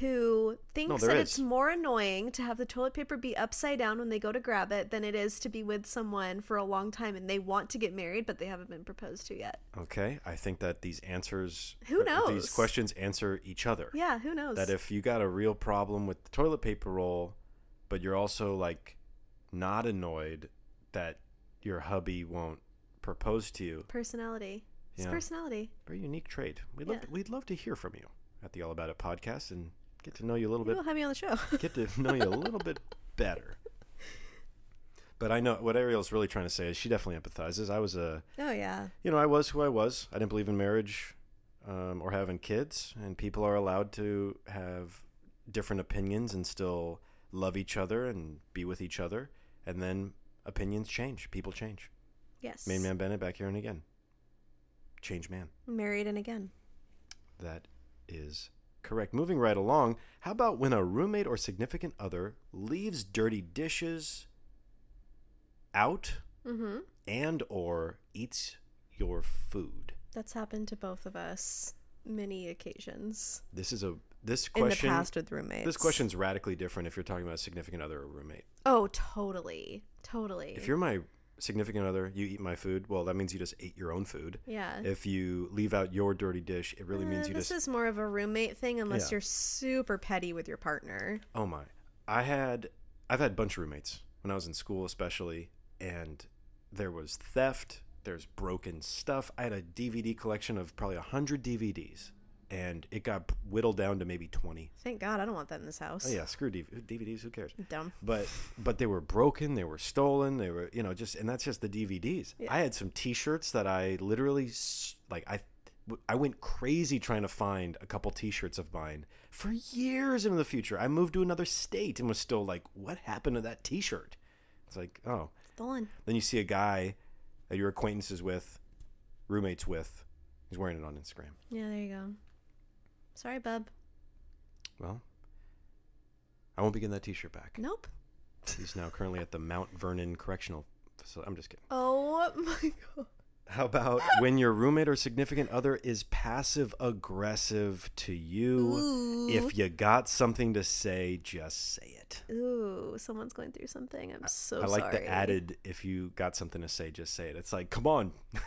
who thinks there that is. it's more annoying to have the toilet paper be upside down when they go to grab it than it is to be with someone for a long time and they want to get married but they haven't been proposed to yet. Okay, I think that these answers, Who knows? These questions answer each other. Yeah, who knows? that if you got a real problem with the toilet paper roll, but you're also like not annoyed that your hubby won't propose to you, personality. It's Yeah. personality. very unique trait. We'd love Yeah. to, we'd love to hear from you at the All About It podcast and get to know you a little Maybe bit, we'll have you on the show. [laughs] get to know you a little bit better. But I know what Ariel's really trying to say is she definitely empathizes. I was a oh yeah. you know, I was who I was. I didn't believe in marriage um, or having kids, and people are allowed to have different opinions and still love each other and be with each other. And then opinions change, people change. Yes. Main man Bennett back here and again. Change man. Married and again. That is correct. Moving right along, how about when a roommate or significant other leaves dirty dishes out Mm-hmm. and or eats your food? That's happened to both of us many occasions This is a this in the question past with roommates. this question's radically different if you're talking about a significant other or roommate. Oh, totally, totally. If you're my significant other, you eat my food. Well, that means you just ate your own food. yeah. If you leave out your dirty dish, it really means Uh, you this just This is more of a roommate thing unless Yeah. you're super petty with your partner. Oh my. I had I've had a bunch of roommates when I was in school especially and there was theft, there's broken stuff. I had a DVD collection of probably 100 DVDs and it got whittled down to maybe 20. Thank God I don't want that in this house. Oh yeah, screw DV- DVDs, who cares? Dumb. but but they were broken they were stolen they were you know just and that's just the dvds i had some t-shirts that i literally like i i went crazy trying to find a couple t-shirts of mine for years into the future i moved to another state and was still like what happened to that t-shirt it's like oh Stolen. then you see a guy that you're acquaintances with roommates with he's wearing it on instagram Yeah, there you go. Sorry, bub. well i won't be getting that t-shirt back Nope. he's now currently at the mount vernon correctional facility i'm just kidding Oh my God. How about when your roommate or significant other is passive aggressive to you? Ooh. If you got something to say, just say it. Ooh, someone's going through something. I'm so sorry. I like sorry. the added if you got something to say, just say it. It's like, come on. [laughs]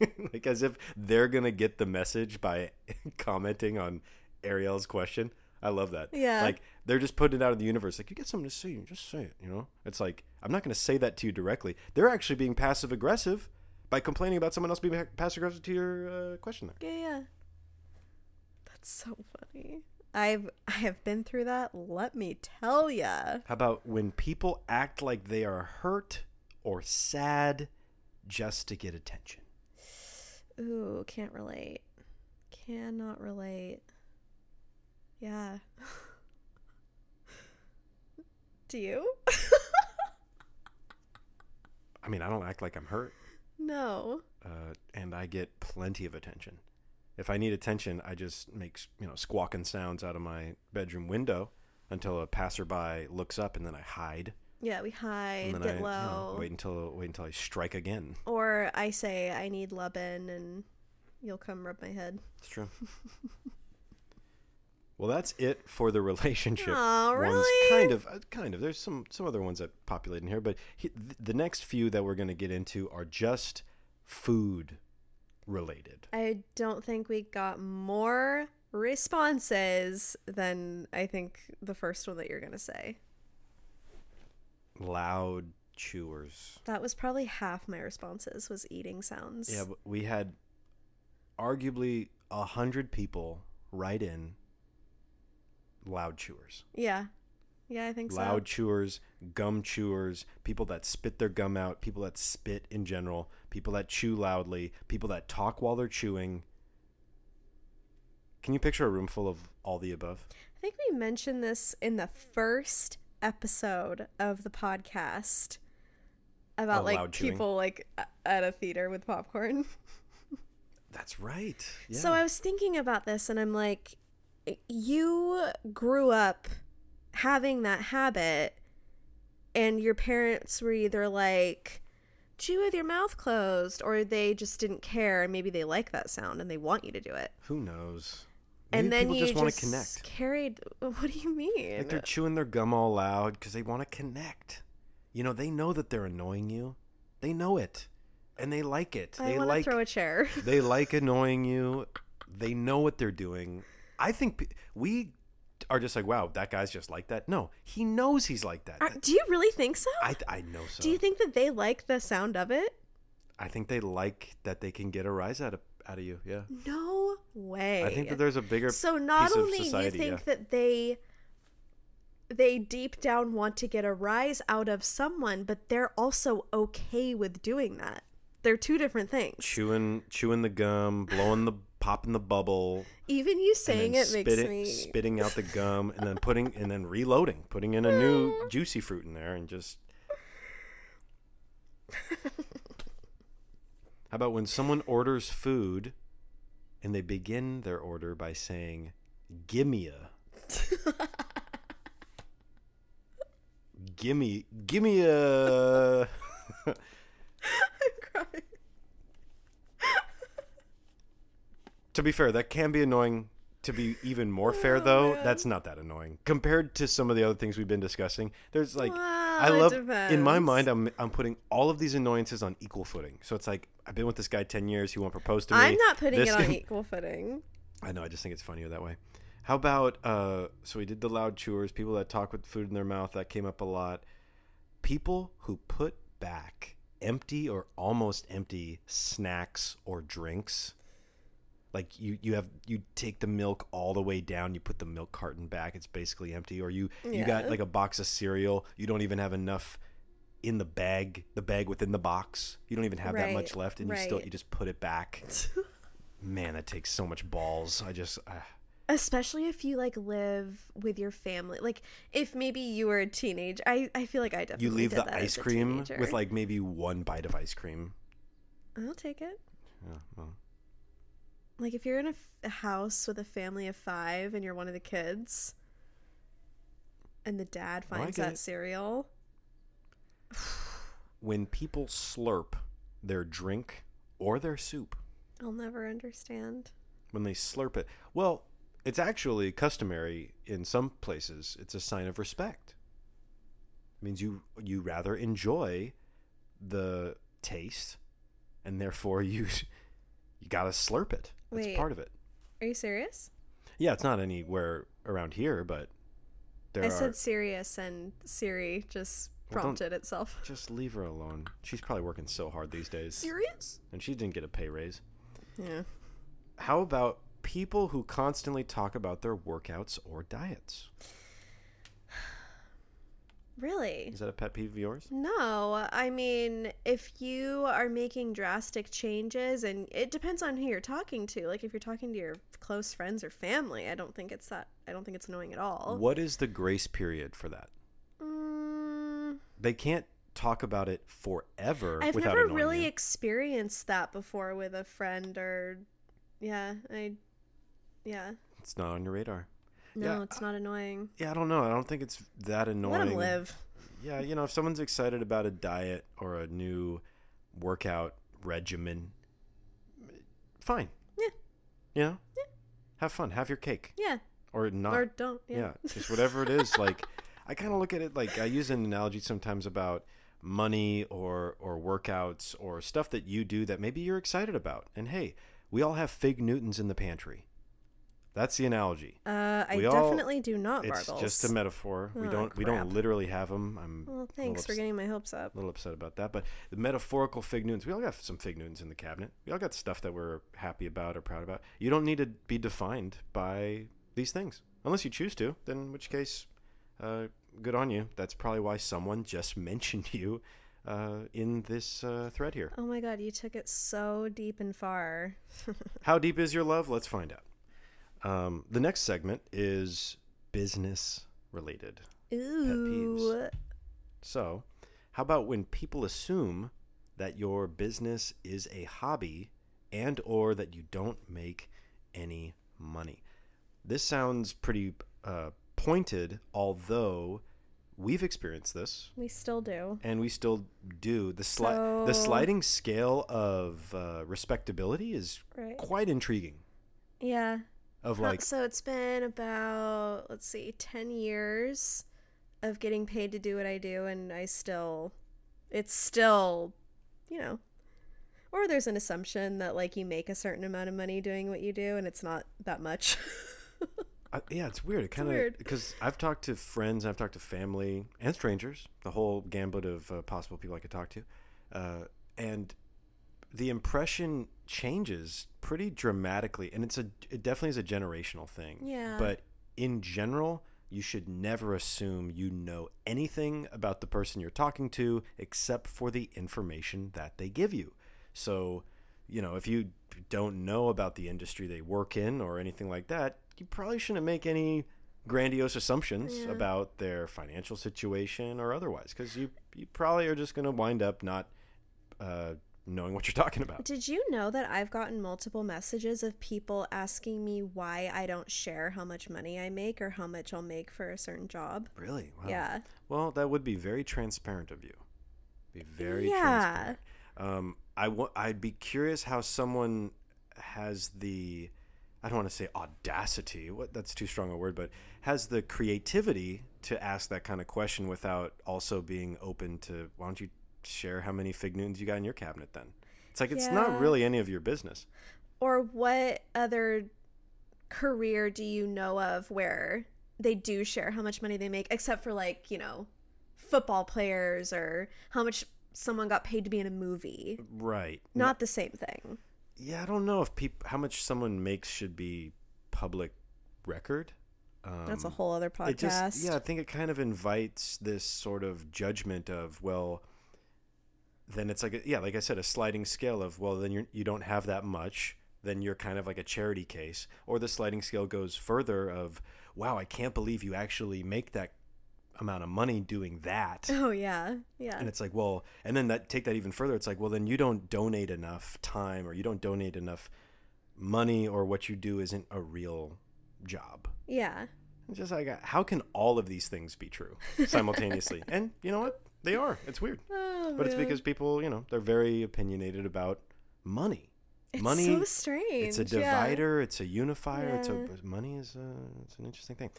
[laughs] like as if they're going to get the message by [laughs] commenting on Ariel's question. I love that. Yeah. Like they're just putting it out in the universe. Like you get something to say, you just say it, you know? It's like, I'm not going to say that to you directly. They're actually being passive aggressive by complaining about someone else being passive aggressive to your uh, question there. Yeah, yeah. That's so funny. I've I have been through that. Let me tell ya. How about when people act like they are hurt or sad just to get attention? Ooh, can't relate. Cannot relate. Yeah. [laughs] Do you? I mean, I don't act like I'm hurt, no. uh, and I get plenty of attention. If I need attention, I just make you know squawking sounds out of my bedroom window until a passerby looks up, and then I hide. Yeah, we hide, get I you low. know, wait until wait until I strike again. Or I say I need Lubin and you'll come rub my head. It's true. [laughs] well, that's it for the relationship Aw, ones. really? Kind of, uh, kind of. There's some some other ones that populate in here, but he, th- the next few that we're going to get into are just food related. I don't think we got more responses than I think the first one that you're going to say. Loud chewers. That was probably half my responses was eating sounds. Yeah, but we had arguably a hundred people write in loud chewers. Yeah. Yeah, I think so. Loud chewers, gum chewers, people that spit their gum out, people that spit in general, people that chew loudly, people that talk while they're chewing. Can you picture a room full of all the above? I think we mentioned this in the first episode of the podcast about Oh, like people like at a theater with popcorn. [laughs] That's right. Yeah. So I was thinking about this and I'm like you grew up having that habit and your parents were either like chew with your mouth closed or they just didn't care and maybe they like that sound and they want you to do it. Who knows? Maybe and then people you just want to connect. carried [laughs] what do you mean? Like they're chewing their gum all loud because they want to connect. You know, they know that they're annoying you. They know it, and they like it. I they like throw a chair. [laughs] they like annoying you. They know what they're doing. I think pe- we are just like, wow, that guy's just like that. No, he knows he's like that. Are- do you really think so? I I know so. do you think that they like the sound of it? I think they like that they can get a rise out of out of you. Yeah. No way. I think that there's a bigger so not only you think yeah. that they they deep down want to get a rise out of someone but they're also okay with doing that they're two different things chewing chewing the gum, blowing the popping the bubble, even you saying it makes me spitting out the gum and then putting and then reloading, putting in a new [laughs] juicy fruit in there and just [laughs] How about when someone orders food and they begin their order by saying, "Gimme a." gimme, gimme a. I'm crying. To be fair, that can be annoying. To be even more fair, Oh, though, man. that's not that annoying compared to some of the other things we've been discussing. There's like, I love in my mind, I'm I'm putting all of these annoyances on equal footing. So it's like I've been with this guy ten years. He won't propose to me. i'm not putting This it on [laughs] equal footing I know. I just think it's funnier that way. How about uh? So we did the loud chewers, people that talk with food in their mouth. That came up a lot. People who put back empty or almost empty snacks or drinks. Like you, you have you take the milk all the way down. You put the milk carton back. It's basically empty. Or you you got like a box of cereal. You don't even have enough in the bag. The bag within the box. You don't even have that much left, and you still you just put it back. [laughs] Man, that takes so much balls. I just. Uh, especially if you like live with your family like if maybe you were a teenager i i feel like i definitely you leave the ice cream with like maybe one bite of ice cream. i'll take it Yeah, well, Like if you're in a, f- a house with a family of five and you're one of the kids, and the dad finds that it. cereal, [sighs] when people slurp their drink or their soup, I'll never understand. when they slurp it, well, it's actually customary in some places. It's a sign of respect. It means you you rather enjoy the taste, and therefore you [laughs] you gotta slurp it. That's Wait. part of it. Are you serious? Yeah, it's not anywhere around here, but there I are. said serious, and Siri just Well, prompted itself. [laughs] Just leave her alone. She's probably working so hard these days. Serious? And she didn't get a pay raise. Yeah. How about people who constantly talk about their workouts or diets? Really? Is that a pet peeve of yours? No, I mean, if you are making drastic changes, and it depends on who you're talking to. Like, if you're talking to your close friends or family, I don't think it's that. I don't think it's annoying at all. What is the grace period for that? Mm, They can't talk about it forever I've without never really you. experienced that before with a friend or, yeah, I, yeah. It's not on your radar. No, Yeah, it's not annoying. Yeah, I don't know. I don't think it's that annoying. Let him live. Yeah, you know, if someone's excited about a diet or a new workout regimen, fine. Yeah. You know? Have fun. Have your cake. Yeah, Or not. or don't. yeah. Yeah. Just whatever it is. Like, [laughs] I kind of look at it like I use an analogy sometimes about money or or workouts or stuff that you do that maybe you're excited about. And hey, we all have fig Newtons in the pantry. That's the analogy. Uh, I We all- definitely do not, It's Bargles. just a metaphor. We Oh, don't we don't literally have them. I'm well, thanks for ups- getting my hopes up. a little upset about that. But the metaphorical fig Newtons, we all got some fig Newtons in the cabinet. We all got stuff that we're happy about or proud about. You don't need to be defined by these things unless you choose to. Then in which case, uh, good on you. That's probably why someone just [laughs] mentioned you uh, in this uh, thread here. Oh my god, you took it so deep and far. [laughs] How deep is your love? Let's find out. Um, the next segment is business related. Ooh. So, how about when people assume that your business is a hobby and or that you don't make any money? This sounds pretty uh, pointed, although we've experienced this We still do. and we still do. The sli- the sliding scale of uh, respectability is Right. quite intriguing. Yeah. Of like, so it's been about let's see, ten years of getting paid to do what I do, and I still, it's still, you know, or there's an assumption that like you make a certain amount of money doing what you do, and it's not that much. [laughs] I, yeah, it's weird. It kind of because I've talked to friends, I've talked to family and strangers, the whole gambit of uh, possible people I could talk to, uh, and the impression changes pretty dramatically, and it's a it definitely is a generational thing. Yeah. But in general, you should never assume you know anything about the person you're talking to except for the information that they give you. So, you know, if you don't know about the industry they work in or anything like that, you probably shouldn't make any grandiose assumptions Yeah. about their financial situation or otherwise because you you probably are just going to wind up not uh, knowing what you're talking about. Did you know that I've gotten multiple messages of people asking me why I don't share how much money I make or how much I'll make for a certain job? Really? Wow. Yeah. Well, that would be very transparent of you. Be very Yeah. transparent. Um, I wa- I'd be curious how someone has the I don't want to say audacity. What that's too strong a word, but has the creativity to ask that kind of question without also being open to why don't you share how many fig Newtons you got in your cabinet then? It's like it's not really any of your business. Or what other career do you know of where they do share how much money they make, except for like, you know, football players or how much someone got paid to be in a movie? Right. Not the same thing. Yeah, I don't know if peop- how much someone makes should be public record. Um, That's a whole other podcast. It just yeah, I think it kind of invites this sort of judgment of well, then it's like a, yeah, like I said, a sliding scale of well, then you you don't have that much, then you're kind of like a charity case, or the sliding scale goes further of wow, I can't believe you actually make that amount of money doing that. [laughs] Oh yeah. Yeah. And it's like, well, and then that take that even further. It's like, well, then you don't donate enough time, or you don't donate enough money, or what you do isn't a real job. yeah. It's just like, how can all of these things be true [laughs] simultaneously? and you know what? They are. It's weird, [laughs] Oh, but it's man. because people, you know, they're very opinionated about money. it's money. so strange. It's a yeah. divider. It's a unifier. It's a money is a, it's an interesting thing.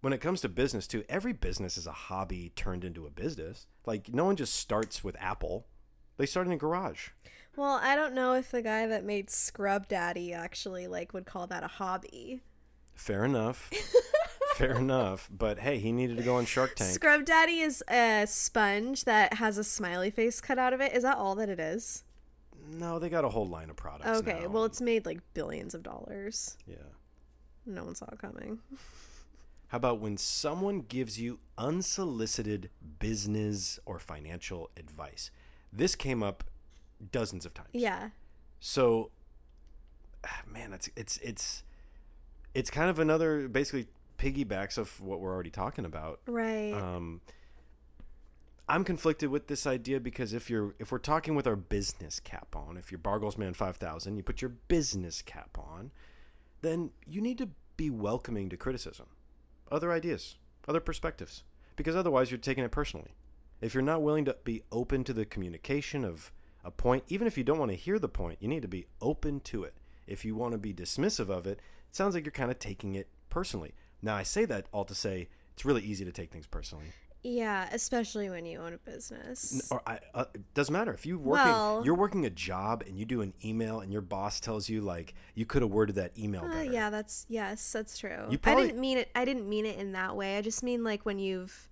When it comes to business too, every business is a hobby turned into a business. Like no one just starts with Apple. They start in a garage. Well, I don't know if the guy that made Scrub Daddy actually like would call that a hobby. Fair enough. [laughs] Fair enough. But hey, he needed to go on Shark Tank. Scrub Daddy is a sponge that has a smiley face cut out of it. Is that all that it is? No, they got a whole line of products. Okay, now. well, it's made like billions of dollars. yeah. No one saw it coming. [laughs] How about when someone gives you unsolicited business or financial advice? This came up dozens of times. Yeah. So, ah, man, that's it's it's it's kind of another basically piggybacks of what we're already talking about. Right. Um, I'm conflicted with this idea because if you're if we're talking with our business cap on, if you're Bargles Man 5000, you put your business cap on, then you need to be welcoming to criticism, other ideas, other perspectives, because otherwise you're taking it personally. If you're not willing to be open to the communication of a point, even if you don't want to hear the point, you need to be open to it. If you want to be dismissive of it, it sounds like you're kind of taking it personally. Now, I say that all to say it's really easy to take things personally. yeah, especially when you own a business. Or I, uh, it doesn't matter if you working, Well- you're working a job and you do an email and your boss tells you like you could have worded that email Uh, better. yeah, that's yes, that's true. You probably- I didn't mean it. I didn't mean it in that way. I just mean like when you've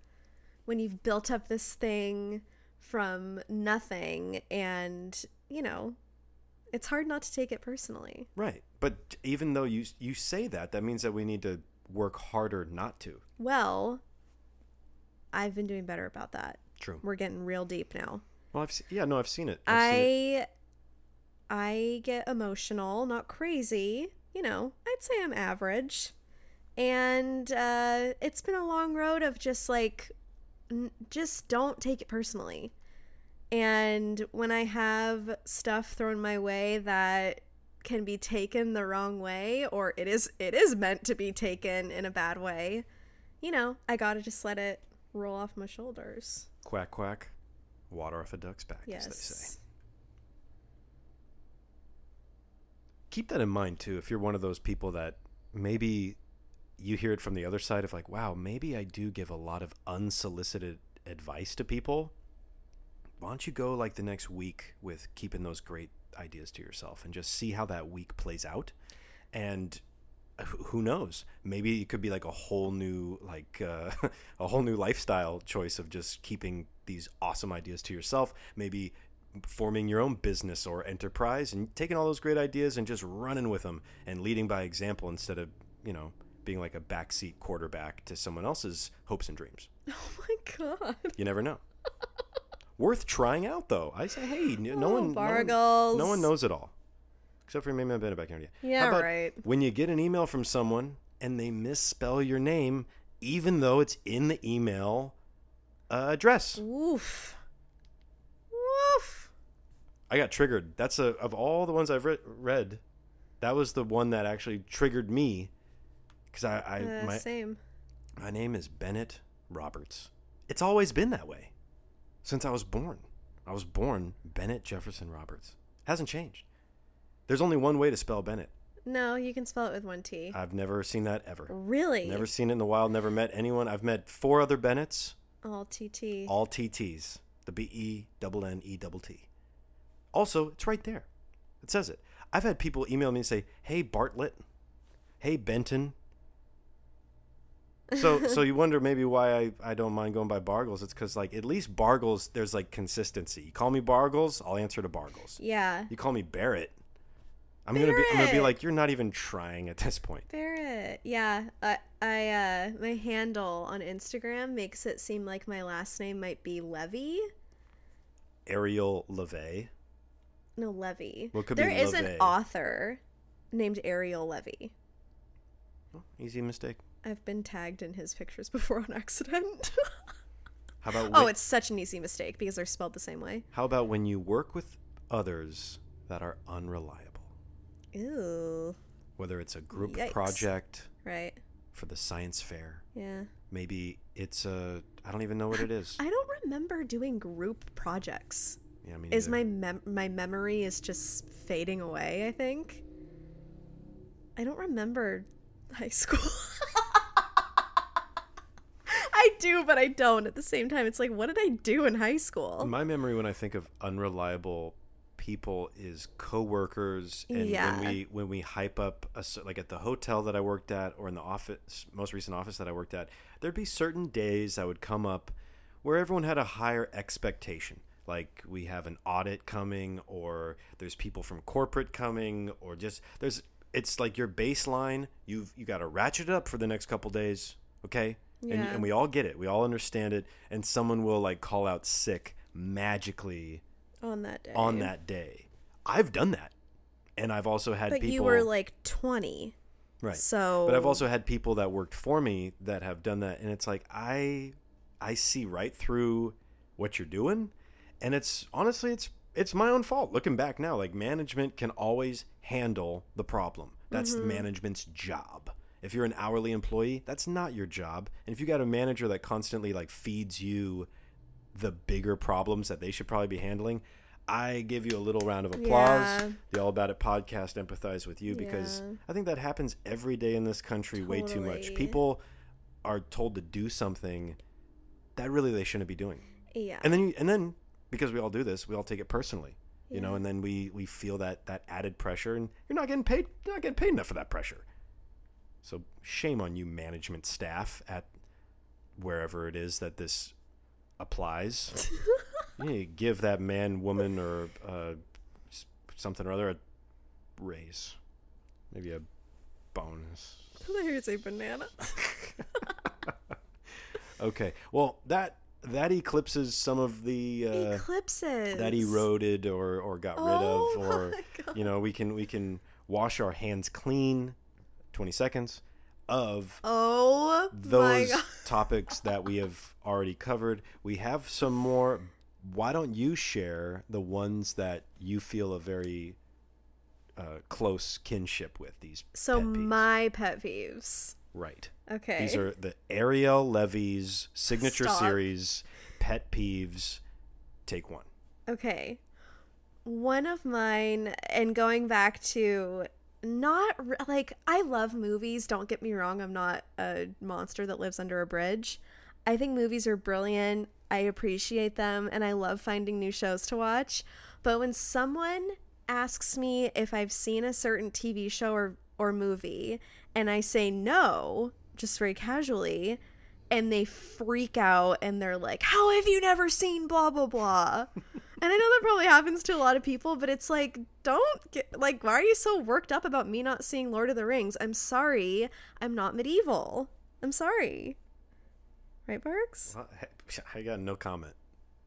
when you've built up this thing from nothing, and you know, it's hard not to take it personally. Right. But even though you you say that, that means that we need to work harder not to. Well, I've been doing better about that. True. We're getting real deep now. Well, I've se- yeah, no, I've seen it. I've seen it. I I get emotional, not crazy. You know, I'd say I'm average. And uh, it's been a long road of just like, n- just don't take it personally. And when I have stuff thrown my way that can be taken the wrong way, or it is it is meant to be taken in a bad way, you know, I gotta just let it roll off my shoulders. Quack quack. Water off a duck's back, as they say. Yes. keep that in mind too if you're one of those people that maybe you hear it from the other side of like wow maybe i do give a lot of unsolicited advice to people why don't you go like the next week with keeping those great ideas to yourself and just see how that week plays out. And who knows? Maybe it could be like a whole new like uh, [laughs] a whole new lifestyle choice of just keeping these awesome ideas to yourself. Maybe forming your own business or enterprise and taking all those great ideas and just running with them and leading by example instead of you know being like a backseat quarterback to someone else's hopes and dreams. [laughs] Oh my god. you never know [laughs] worth trying out though i say hey no Oh, one no one, Bargles. no one knows it all except for maybe my been back here Yeah, right. when you get an email from someone and they misspell your name even though it's in the email uh, address Woof. Woof. I got triggered. That's a of all the ones I've re- read, that was the one that actually triggered me because I, I Uh, my same. my name is Bennett Roberts. It's always been that way since I was born. I was born Bennett Jefferson Roberts. Hasn't changed. There's only one way to spell Bennett. No, you can spell it with one T. I've never seen that ever. really? Never seen it in the wild. Never met anyone. I've met four other Bennetts, All TT. all TTs. The B E double N E double T. Also, it's right there. It says it. I've had people email me and say, "Hey Bartlett, hey Benton." So, [laughs] so you wonder maybe why I, I don't mind going by Bargles. It's because like at least Bargles, there's like consistency. You call me Bargles, I'll answer to Bargles. yeah. You call me Barrett, I'm gonna be I'm gonna be like you're not even trying at this point. Barrett. Yeah. I, I uh my handle on Instagram makes it seem like my last name might be Levy. Ariel Levy. No, Levy. Well, it could be there is an author named Ariel Levy. Oh, easy mistake. I've been tagged in his pictures before on accident. How about oh, it's such an easy mistake because they're spelled the same way. How about when you work with others that are unreliable? Ooh. Whether it's a group Yikes. project Right. for the science fair, Yeah. maybe it's a I don't even know what it is. I don't remember doing group projects. Yeah, I mean, Is my mem- my memory is just fading away, I think. I don't remember high [laughs] school. I do, but I don't at the same time. It's like what did I do in high school? my memory when I think of unreliable people is coworkers and Yeah. when we when we hype up a, like at the hotel that I worked at or in the office most recent office that I worked at there'd be certain days that would come up where everyone had a higher expectation like we have an audit coming or there's people from corporate coming or just there's it's like your baseline you've you got to ratchet it up for the next couple days okay Yeah. and we all get it. We all understand it. And someone will like call out sick magically on that day. on that day. I've done that. And i've also had But people you were like 20. right. So but i've also had people that worked for me that have done that. And it's like i i see right through what you're doing. And it's honestly it's it's my own fault looking back now. Like management can always handle the problem. That's the management's job if you're an hourly employee that's not your job. And if you got a manager that constantly like feeds you the bigger problems that they should probably be handling i give you a little round of applause. Yeah. the all about it podcast empathize with you because Yeah. i think that happens every day in this country way too much. People are told to do something that really they shouldn't be doing. Yeah. and then you, and then because we all do this we all take it personally you know and then we we feel that that added pressure and you're not getting paid you're not getting paid enough for that pressure so shame on you management staff at wherever it is that this applies [laughs] you give that man woman or uh, something or other a raise maybe a bonus [laughs] you were banana. [laughs] Okay. Well, that that eclipses some of the uh, Eclipses. that eroded or or got Oh rid of or my God. you know we can we can wash our hands clean 20 seconds of Oh those [laughs] topics that we have already covered we have some more why don't you share the ones that you feel a very uh, close kinship with these So pet my pet peeves. right Okay. these are the ariel levy's signature Stop. series pet peeves take one Okay. One of mine, and going back to not re- like, I love movies. Don't get me wrong. I'm not a monster that lives under a bridge. I think movies are brilliant. I appreciate them, and I love finding new shows to watch. But when someone asks me if I've seen a certain TV show or, or movie, and I say no, just very casually, and they freak out and they're like, How have you never seen blah, blah, blah? [laughs] and I know that probably happens to a lot of people, but it's like, don't get, like, why are you so worked up about me not seeing Lord of the Rings? I'm sorry. I'm not medieval. I'm sorry. Right, Barks? Well, I got no comment.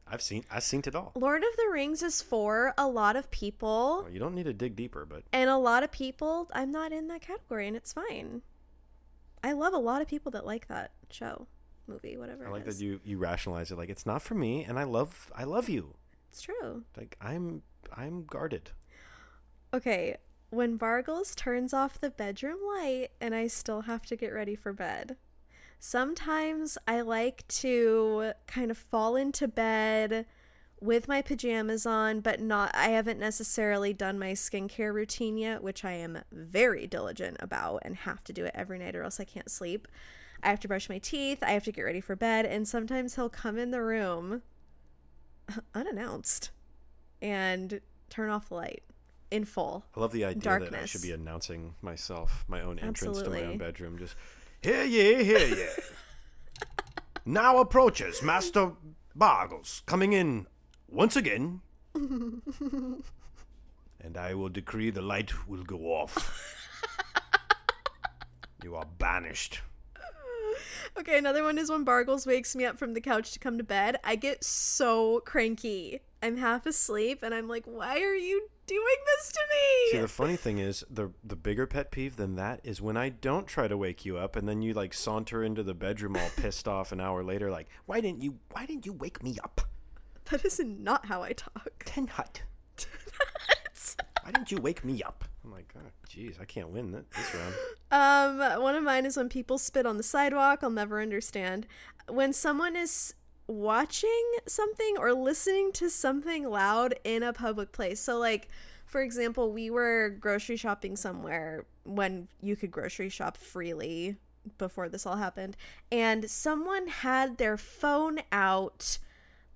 I've seen I've seen it all. Lord of the Rings is for a lot of people, Well, you don't need to dig deeper, but and a lot of people, I'm not in that category, and it's fine. I love a lot of people that like that show, movie, whatever. I like that you you rationalize it like it's not for me, and I love I love you. It's true. Like I'm I'm guarded. Okay, when Bargles turns off the bedroom light and I still have to get ready for bed. Sometimes I like to kind of fall into bed with my pajamas on, but not I haven't necessarily done my skincare routine yet, which I am very diligent about and have to do it every night or else I can't sleep. I have to brush my teeth, I have to get ready for bed, and sometimes he'll come in the room [laughs] unannounced and turn off the light in full. I love the idea that I should be announcing myself, my own entrance to my own bedroom. Just hear ye, hear ye. [laughs] now approaches Master Bargles coming in once again, [laughs] and I will decree the light will go off. you are banished. Okay, another one is when Bargles wakes me up from the couch to come to bed. I get so cranky. I'm half asleep and I'm like, why are you doing this to me? See, the funny thing is, the the bigger pet peeve than that is when I don't try to wake you up, and then you like saunter into the bedroom all pissed off an hour later, like, why didn't you why didn't you wake me up? that is not how I talk. Ten hut. [laughs] Why didn't you wake me up? I'm like, oh, jeez, I can't win this round. [laughs] um, one of mine is when people spit on the sidewalk. I'll never understand. When someone is watching something or listening to something loud in a public place. So, like, for example, we were grocery shopping somewhere when you could grocery shop freely before this all happened, and someone had their phone out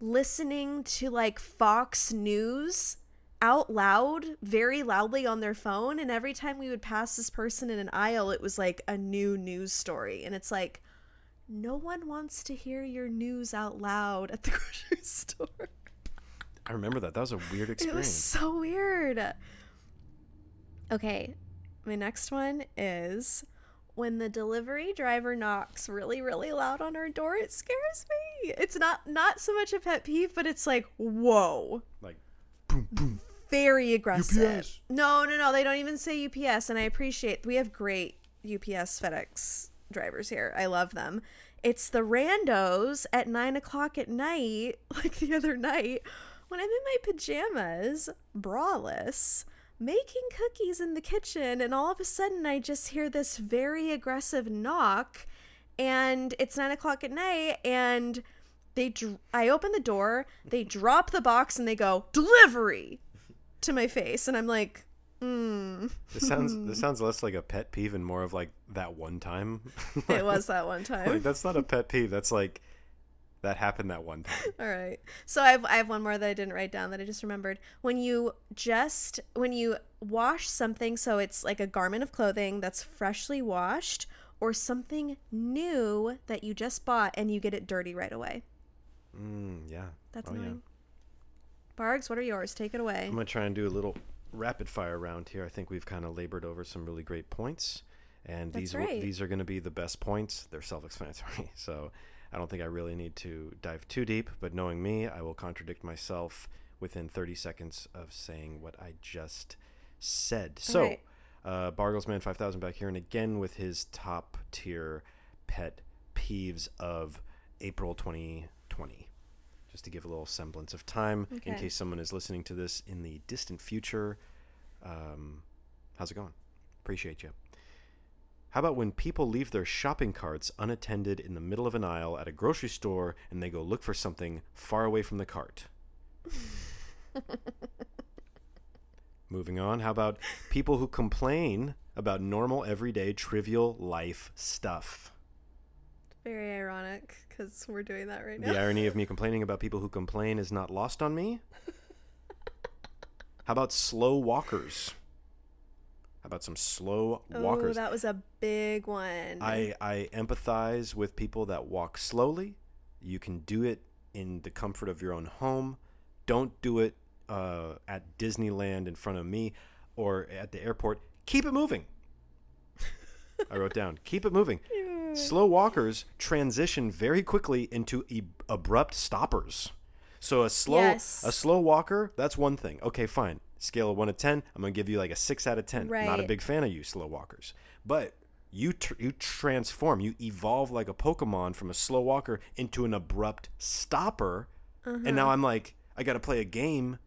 listening to like Fox News out loud, very loudly on their phone. And every time we would pass this person in an aisle, it was like a new news story. And it's like, no one wants to hear your news out loud at the [laughs] grocery store. I remember that. That was a weird experience. It was so weird. Okay, my next one is when the delivery driver knocks really, really loud on our door. It scares me. It's not not so much a pet peeve, but it's like, whoa, Like, boom, boom. Very aggressive. UPS. No, no, no. They don't even say UPS, and I appreciate. We have great UPS, FedEx drivers here. I love them. It's the randos at nine o'clock at night, [laughs] like the other night, when I'm in my pajamas, braless, making cookies in the kitchen, and all of a sudden I just hear this very aggressive knock, and it's nine o'clock at night, and they dr- I open the door, they drop the box, and they go delivery to my face, and I'm like, mm. This sounds [laughs] this sounds less like a pet peeve and more of like that one time. [laughs] It was that one time. like that's not a pet peeve. [laughs] That's like that happened that one time. All right. So I have I have one more that I didn't write down that I just remembered. When you just when you wash something so it's like a garment of clothing that's freshly washed or something new that you just bought and you get it dirty right away. Mm, yeah. That's Oh, yeah. Bargs, what are yours? Take it away. I'm gonna try and do a little rapid fire round here. I think we've kind of labored over some really great points, and That's these right. these are going to be the best points. They're self-explanatory. [laughs] So, I don't think I really need to dive too deep, but knowing me, I will contradict myself within 30 seconds of saying what I just said. So, Alright. uh, Barglesman 5000 back here, and again with his top tier pet peeves of April 2020. Just to give a little semblance of time in case someone is listening to this in the distant future. Um, how's it going? Appreciate you. How about when people leave their shopping carts unattended in the middle of an aisle at a grocery store and they go look for something far away from the cart? [laughs] Moving on, how about people who complain about normal, everyday, trivial life stuff? Very ironic because we're doing that right now. The irony of me [laughs] complaining about people who complain is not lost on me. How about slow walkers? How about some slow walkers? Oh, that was a big one. I, I empathize with people that walk slowly. You can do it in the comfort of your own home. Don't do it uh, at Disneyland in front of me or at the airport. Keep it moving. I wrote down, keep it moving. Slow walkers transition very quickly into e- abrupt stoppers. So a slow Yes. a slow walker, that's one thing. Okay, fine. Scale of 1 to 10, I'm going to give you like a 6 out of 10. Not a big fan of you slow walkers. But you tr- you transform, you evolve like a Pokemon from a slow walker into an abrupt stopper. And Uh-huh. now I'm like I got to play a game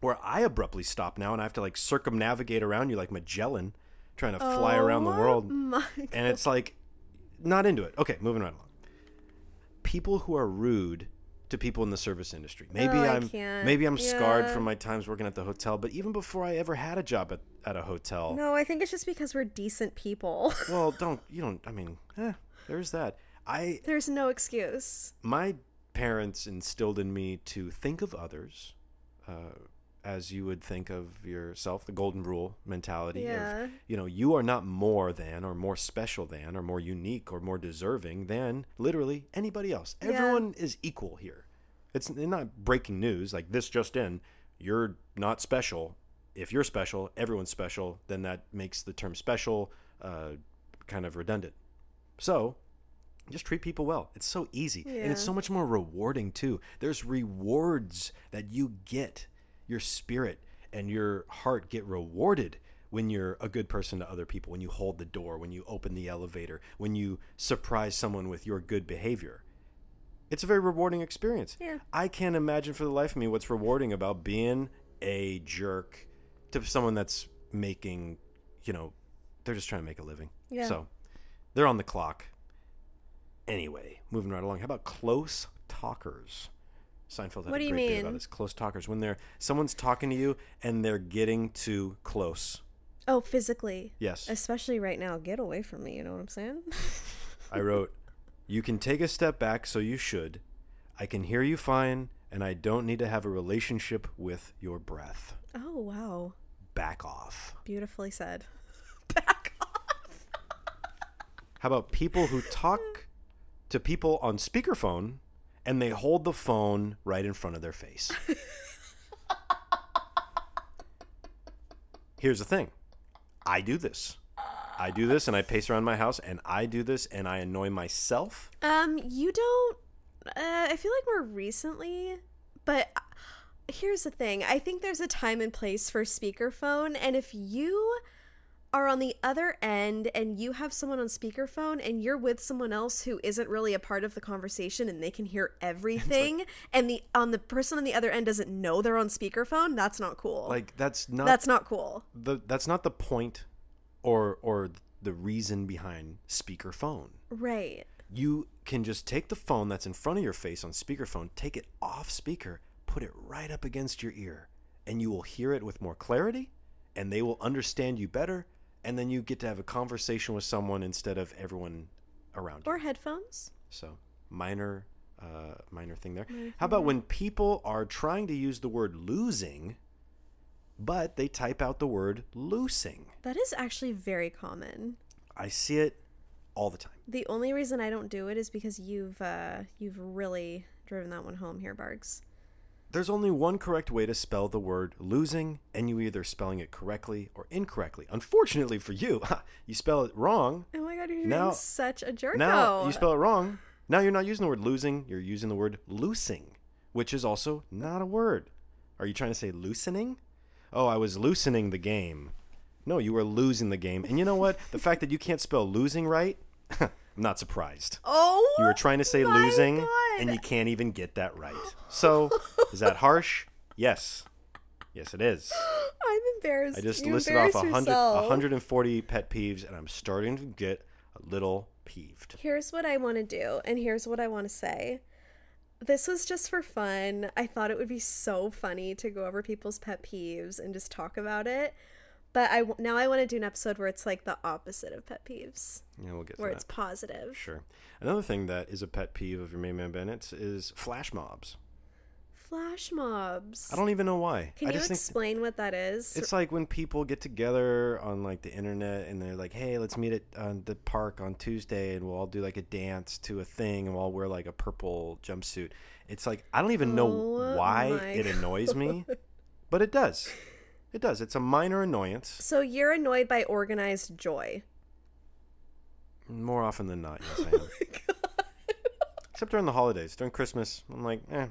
where I abruptly stop now and I have to like circumnavigate around you like Magellan trying to fly around the Oh world and it's like not into it. Okay, moving right along. People who are rude to people in the service industry. Maybe Oh, I'm maybe I'm scarred from my times working at the hotel, but even before I ever had a job at, at a hotel. No, I think it's just because we're decent people. [laughs] Well, don't you don't I mean, eh, there's that. I There's no excuse. my parents instilled in me to think of others uh, as you would think of yourself, the golden rule mentality Yeah. of, you know, you are not more than or more special than or more unique or more deserving than literally anybody else. Yeah. Everyone is equal here. It's not breaking news like this just in. You're not special. If you're special, everyone's special, then that makes the term special uh, kind of redundant. So, just treat people well. It's so easy. And it's so much more rewarding too. There's rewards that you get. Your spirit and your heart get rewarded when you're a good person to other people, when you hold the door, when you open the elevator, when you surprise someone with your good behavior. It's a very rewarding experience. Yeah. I can't imagine for the life of me what's rewarding about being a jerk to someone that's making, you know, they're just trying to make a living. Yeah. So they're on the clock. Anyway, moving right along. How about close talkers? Seinfeld had What a do you great bit about mean? this. Close talkers when they're someone's talking to you and they're getting too close. Oh, physically. Yes. Especially right now. Get away from me, you know what I'm saying? I wrote, "You can take a step back, so you should. I can hear you fine, and I don't need to have a relationship with your breath. oh, wow. Back off." Beautifully said. [laughs] Back off. How about people who talk to people on speakerphone and they hold the phone right in front of their face? [laughs] Here's the thing I do this. I do this and I pace around my house and I do this and I annoy myself. Um, you don't. Uh, I feel like more recently, but uh, here's the thing. I think there's a time and place for speakerphone, and if you are on the other end and you have someone on speakerphone and you're with someone else who isn't really a part of the conversation and they can hear everything and the on the person on the other end doesn't know they're on speakerphone that's not cool. Like that's not that's not cool. the that's not the point or or the reason behind speakerphone. right. You can just take the phone that's in front of your face on speakerphone, take it off speaker, put it right up against your ear, and you will hear it with more clarity and they will understand you better and then you get to have a conversation with someone instead of everyone around you. or headphones So minor, uh, minor thing there. How about when people are trying to use the word losing, but they type out the word loosing? that is actually very common I see it all the time. The only reason I don't do it is because you've uh you've really driven that one home here, Bargs. There's only one correct way to spell the word losing, and you either spelling it correctly or incorrectly. Unfortunately for you, [laughs] you spell it wrong. Oh my god, you're Now- being such a jerk. Now you spell it wrong, Now you're not using the word losing, you're using the word loosing, which is also not a word. Are you trying to say loosening? Oh, I was loosening the game. No, you were losing the game. And you know what? The fact that you can't spell losing right, [laughs] I'm not surprised. Oh, You were trying to say losing, God. and you can't even get that right. So, is that harsh? Yes. Yes, it is. [gasps] I'm embarrassed. I just You listed off embarrassed 100, yourself. 140 pet peeves, and I'm starting to get a little peeved. Here's what I want to do, and here's what I want to say. This was just for fun. I thought it would be so funny to go over people's pet peeves and just talk about it. But I now I want to do an episode where it's like the opposite of pet peeves, Yeah, we'll get to where it's positive. Sure. Another thing that is a pet peeve of your main man Bennett's is flash mobs. Flash mobs. I don't even know why. Can I you just think explain what that is? it's like when people get together on like the internet and they're like, "Hey, let's meet at uh, the park on Tuesday and we'll all do like a dance to a thing and we'll all wear like a purple jumpsuit." It's like I don't even know Oh why it annoys me, [laughs] but it does. It does. It's a minor annoyance. so you're annoyed by organized joy. More often than not, yes, [laughs] Oh I am. Except during the holidays, during Christmas, I'm like, eh,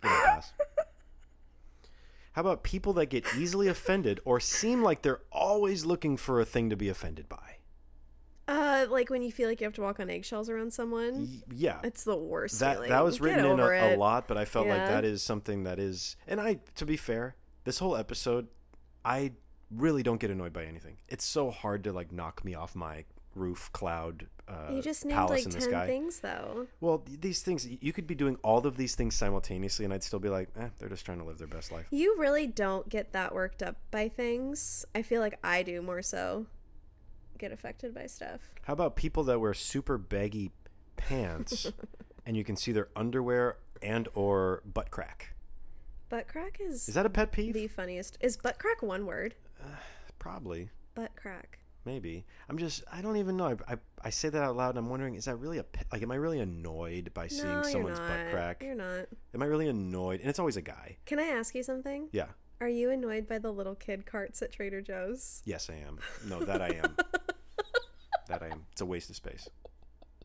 pass. [laughs] How about people that get easily offended or seem like they're always looking for a thing to be offended by? Uh, like when you feel like you have to walk on eggshells around someone. Y- yeah, It's the worst. that feeling. that was written in a, a lot, but I felt like that is something that is. And I, to be fair, this whole episode, I really don't get annoyed by anything. It's so hard to like knock me off my roof cloud uh, You just named palace like in the ten sky. things though. Well, these things you could be doing all of these things simultaneously, and I'd still be like, eh, they're just trying to live their best life. You really don't get that worked up by things. I feel like I do more so. Get affected by stuff. How about people that wear super baggy pants, [laughs] and you can see their underwear and or butt crack? Butt crack is, Is that a pet peeve? the funniest. Is butt crack one word? Uh, probably, Butt crack. maybe. I'm just, I don't even know. I, I, I say that out loud, and I'm wondering, is that really a pet? Like, am I really annoyed by seeing no, someone's butt crack? You're not. Am I really annoyed? And it's always a guy. Can I ask you something? Yeah. Are you annoyed by the little kid carts at Trader Joe's? Yes, I am. No, that I am. [laughs] that I am. It's a waste of space.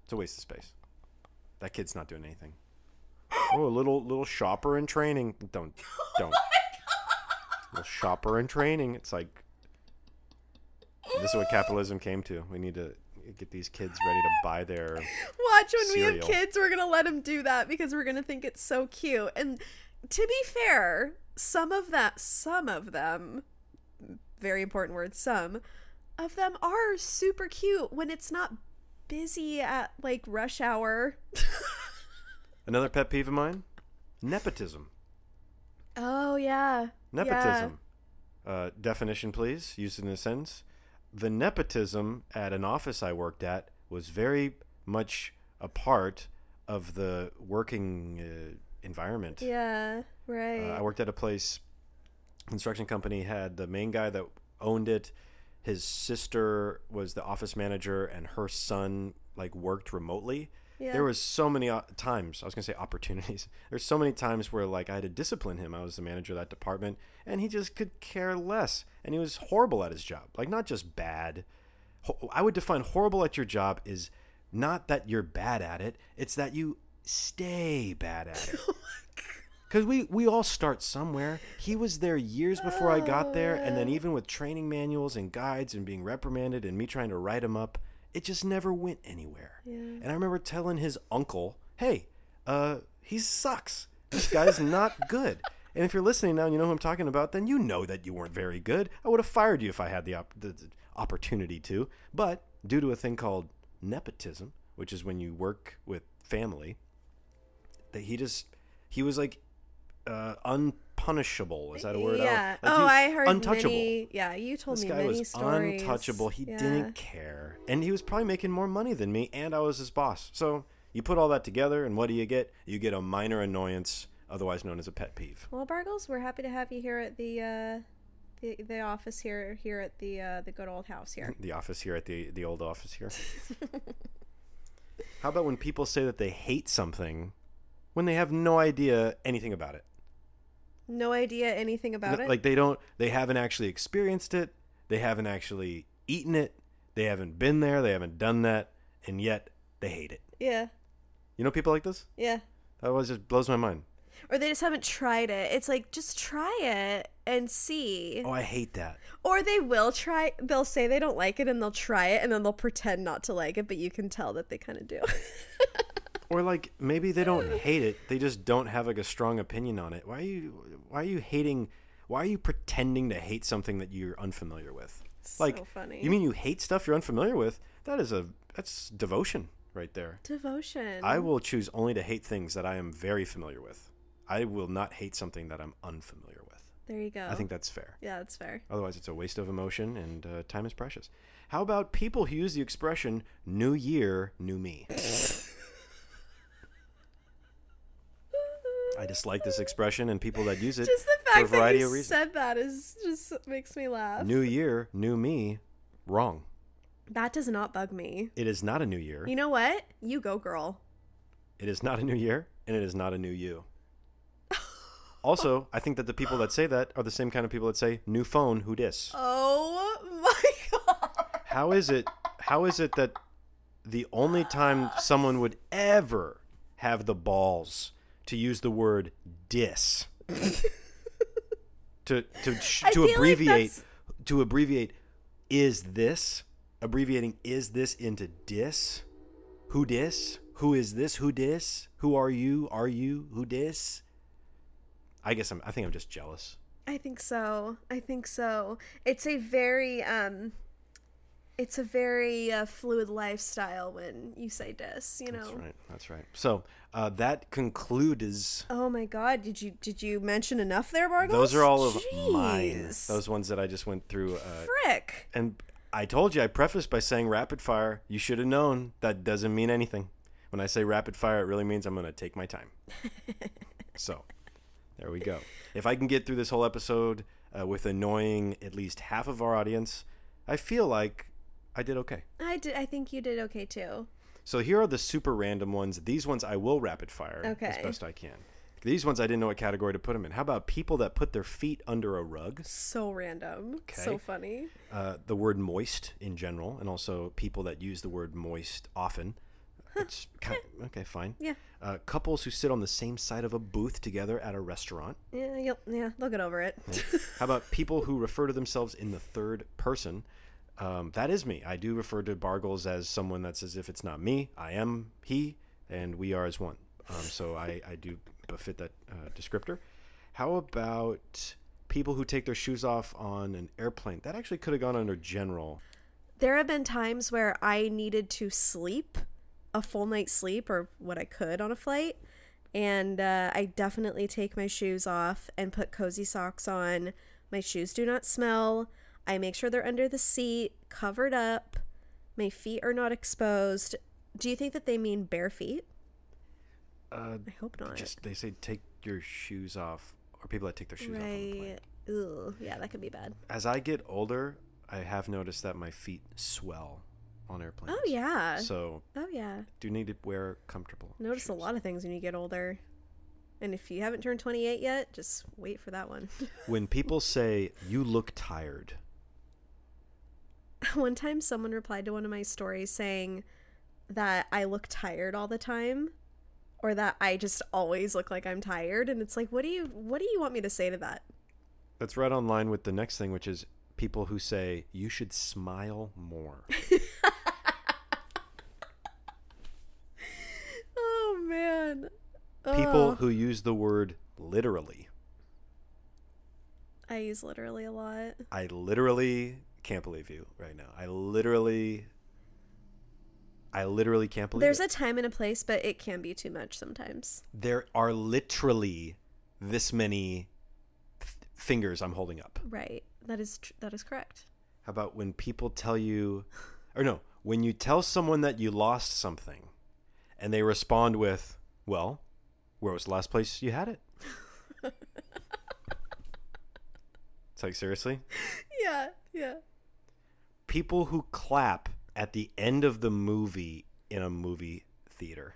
It's a waste of space. That kid's not doing anything. Oh, a little little shopper in training. Don't [laughs] oh don't. Little shopper in training. It's like this is what capitalism came to. We need to get these kids ready to buy their. Watch when we have kids, we're gonna let them do that because we're gonna think it's so cute. And to be fair, some of that, some of them, very important word, some of them are super cute when it's not busy at like rush hour. [laughs] Another pet peeve of mine: nepotism. Oh yeah, Nepotism. Uh, definition, please. Used in a sentence. The nepotism at an office I worked at was very much a part of the working uh, environment. Yeah, right. Uh, I worked at a place, construction company had the main guy that owned it. His sister was the office manager, and her son like worked remotely. Yeah. There was so many uh, times. I was gonna say opportunities. [laughs] There's so many times where like I had to discipline him. I was the manager of that department, and he just could care less. And he was horrible at his job. Like not just bad. I would define horrible at your job is not that you're bad at it. It's that you stay bad at [laughs] it. Because we, we all start somewhere. He was there years before I got there, and then even with training manuals and guides and being reprimanded and me trying to write him up, it just never went anywhere. Yeah. And I remember telling his uncle, "Hey, uh, he sucks. This guy's not [laughs] good." And if you're listening now and you know who I'm talking about, then you know that you weren't very good. I would have fired you if I had the, op- the opportunity to. But due to a thing called nepotism, which is when you work with family, that he just he was like uh, unpunishable. Is that a word? Yeah. Like oh, I heard untouchable. many. Yeah, you told This me guy many was stories. untouchable. He Yeah. didn't care, and he was probably making more money than me, and I was his boss. So you put all that together, and what do you get? You get a minor annoyance, otherwise known as a pet peeve. Well, Bargles, we're happy to have you here at the uh, the, the office here here at the uh, the good old house here. [laughs] The office here at the the old office here. How about when people say that they hate something when they have no idea anything about it? No idea anything about it. Like they don't, they haven't actually experienced it. They haven't actually eaten it. They haven't been there. They haven't done that, and yet they hate it. yeah. You know people like this? Yeah. That always just blows my mind. Or they just haven't tried it. It's like just try it and see. Oh, I hate that. Or they will try. They'll say they don't like it and they'll try it and then they'll pretend not to like it, but you can tell that they kind of do. [laughs] Or like maybe they don't hate it, they just don't have like a strong opinion on it. Why are you why are you hating why are you pretending to hate something that you're unfamiliar with? Like so funny. you mean you hate stuff you're unfamiliar with? That is a that's devotion right there. Devotion. I will choose only to hate things that I am very familiar with. I will not hate something that I'm unfamiliar with. There you go. I think that's fair. Yeah, that's fair. Otherwise, it's a waste of emotion and uh, time is precious. How about people who use the expression "New Year, New Me"? [laughs] I dislike this expression and people that use it Just the for a fact that variety you of reasons. said that is just makes me laugh. New Year, New Me, wrong. that does not bug me. It is not a new year. You know what? You go, girl. It is not a new year, and it is not a new you. [laughs] Also, I think that the people that say that are the same kind of people that say "new phone, who dis." Oh my god. How is it? How is it that the only time someone would ever have the balls to use the word "dis" [laughs] to to to feel like abbreviate to abbreviate is this abbreviating is this into dis? Who dis? Who is this? Who dis? Who are you? Are you? Who dis? I guess I'm. I think I'm just jealous. I think so. I think so. It's a very um it's a very uh, fluid lifestyle when you say dis, you know. That's right. That's right. So uh, that concludes. Oh my god, did you did you mention enough there, Bargles? Those are all of mine. Those ones that I just went through. Uh, frick. and I told you, I prefaced by saying rapid fire. You should have known that doesn't mean anything. When I say rapid fire, it really means I'm going to take my time. [laughs] so there we go. If I can get through this whole episode uh, with annoying at least half of our audience, I feel like I did okay. I did I think you did okay too. So here are the super random ones. These ones I will rapid fire as best I can. These ones I didn't know what category to put them in. How about people that put their feet under a rug? So random. Okay. So funny. Uh, the word moist in general, and also people that use the word moist often. It's [laughs] kind okay, fine. Yeah. Uh, couples who sit on the same side of a booth together at a restaurant. Yeah, yeah, they'll get over it. How about people who refer to themselves in the third person? Um, that is me. I do refer to Bargles as someone that's as if it's not me. I am he, and we are as one. Um, so I, I do befit that uh, descriptor. How about people who take their shoes off on an airplane? That actually could have gone under general. there have been times where I needed to sleep a full night's sleep or what I could on a flight. And uh, I definitely take my shoes off and put cozy socks on. My shoes do not smell. I make sure they're under the seat, covered up. My feet are not exposed. Do you think that they mean bare feet? Uh, I hope not. just they say take your shoes off, or people that take their shoes off on the plane. right. Ooh, yeah, that could be bad. As I get older, I have noticed that my feet swell on airplanes. Oh, yeah. So Oh, yeah. do need to wear comfortable. Notice a lot of things when you get older. And if you haven't turned 28 yet, just wait for that one. [laughs] When people say you look tired, [laughs] one time someone replied to one of my stories saying that I look tired all the time or that I just always look like I'm tired and it's like what do you what do you want me to say to that? that's right on line with the next thing, which is people who say you should smile more. [laughs] Oh man. people who use the word literally. I use literally a lot. I literally can't believe you right now. I literally I literally can't believe There's it. a time and a place, but it can be too much sometimes. there are literally this many f- fingers I'm holding up. Right. That is tr- that is correct. How about when people tell you, or no, when you tell someone that you lost something and they respond with, well, where was the last place you had it? [laughs] it's like, seriously? Yeah, yeah. People who clap at the end of the movie in a movie theater.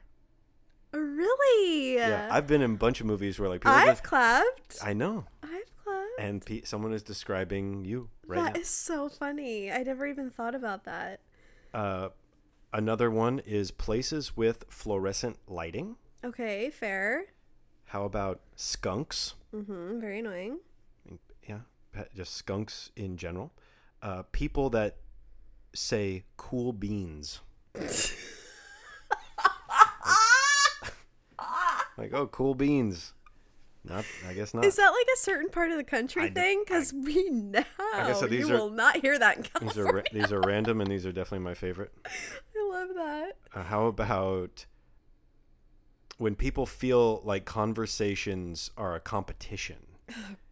Really? Yeah, I've been in a bunch of movies where like people I've just, clapped. I know, I've clapped. and pe- someone is describing you right That now. is so funny. I never even thought about that. uh, Another one is places with fluorescent lighting. Okay, fair. How about skunks? Mm-hmm. Very annoying. Yeah, just skunks in general. Uh, people that say cool beans. [laughs] like, oh, cool beans. Not, I guess not. Is that like a certain part of the country I thing? Because we that these you are- will not hear that in These are these are random, and these are definitely my favorite. [laughs] I love that. Uh, how about when people feel like conversations are a competition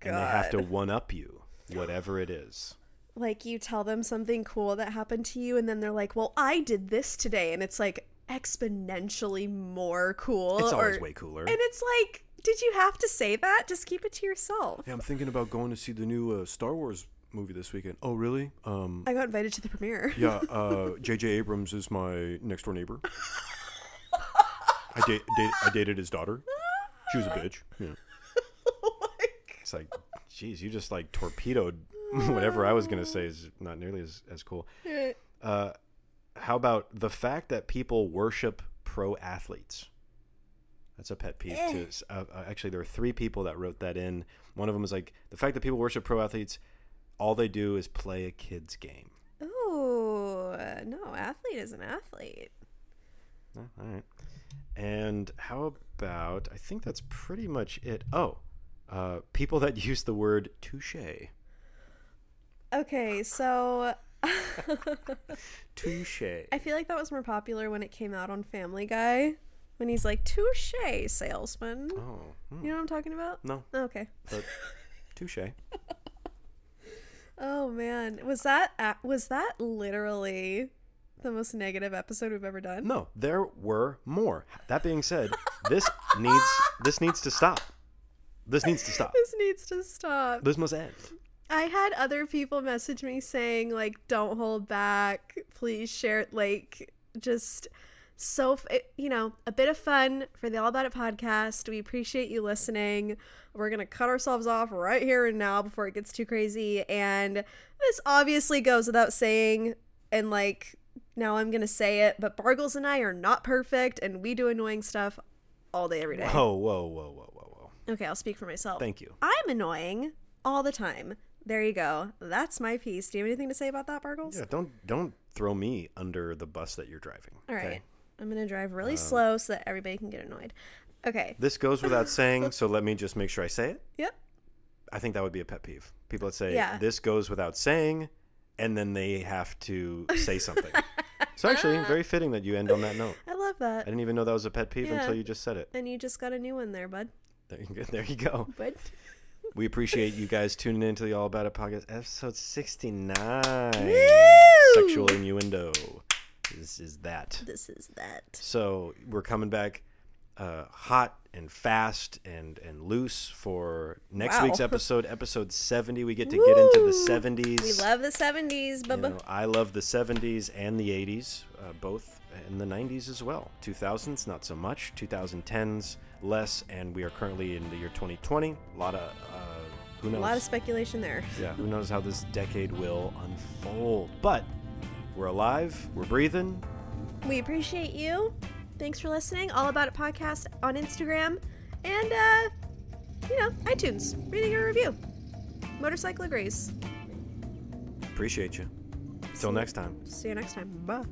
and they have to one up you, whatever it is? Like you tell them something cool that happened to you, and then they're like, "Well, I did this today," and it's like exponentially more cool. It's always or- way cooler. And it's like, did you have to say that? Just keep it to yourself. Yeah, I'm thinking about going to see the new uh, Star Wars movie this weekend. Oh, really? Um, I got invited to the premiere. [laughs] yeah. [laughs] Uh, J.J. Abrams is my next door neighbor. I date, date I dated his daughter. She was a bitch. Yeah. [laughs] oh my It's like, geez, you just like torpedoed [laughs] whatever I was gonna say is not nearly as, as cool. Uh, how about the fact that people worship pro athletes? That's a pet peeve Eh. too. Uh, uh, actually, there are three people that wrote that in. One of them was like the fact that people worship pro athletes. All they do is play a kid's game. Ooh, no, athlete is an athlete. Oh, all right. And how about? I think that's pretty much it. Oh, uh, people that [laughs] use the word touche. Okay, so [laughs] Touche. I feel like that was more popular when it came out on Family Guy. When he's like, touche, salesman. Oh, hmm, You know what I'm talking about? no, Okay. but touche. [laughs] Oh man, was that was that literally the most negative episode we've ever done? No, there were more. That being said, this needs this needs to stop. This needs to stop. [laughs] This needs to stop. This must end. I had other people message me saying like, "Don't hold back, please share." it." Like, just so f- it- you know, a bit of fun for the All About It podcast. We appreciate you listening. We're gonna cut ourselves off right here and now before it gets too crazy. And this obviously goes without saying. And like, now I'm gonna say it, but Bargles and I are not perfect, and we do annoying stuff all day, every day. Whoa, whoa, whoa, whoa, whoa, whoa. Okay, I'll speak for myself. Thank you. I'm annoying all the time. There you go. That's my piece. Do you have anything to say about that, Bargles? Yeah, don't don't throw me under the bus that you're driving. All right. okay? Um, I'm going to drive really slow so that everybody can get annoyed. Okay. This goes without [laughs] saying, so let me just make sure I say it. Yep. I think that would be a pet peeve. People that say Yeah. this goes without saying, and then they have to say something. so actually, [laughs] very fitting that you end on that note. I love that. I didn't even know that was a pet peeve Yeah. until you just said it. And you just got a new one there, bud. There you go. [laughs] There you go. Bud. We appreciate you guys tuning in to the All About It podcast, episode 69. Woo! Sexual innuendo. This is that. This is that. So we're coming back uh, hot and fast and, and loose for next Wow. week's [laughs] episode, episode 70. We get to get into the 70s. We love the 70s, You bubba. know, I love the 70s and the 80s, uh, both, and the 90s as well. 2000s, not so much. 2010s, less. And we are currently in the year 2020. A lot of, uh, who knows? A lot of speculation there. yeah, [laughs] who knows how this decade will unfold. But we're alive, we're breathing. We appreciate you. Thanks for listening. All About It podcast on Instagram and, uh, you know, iTunes. Reading a review. Motorcycle agrees. Appreciate you. Till next time. See you next time. Bye.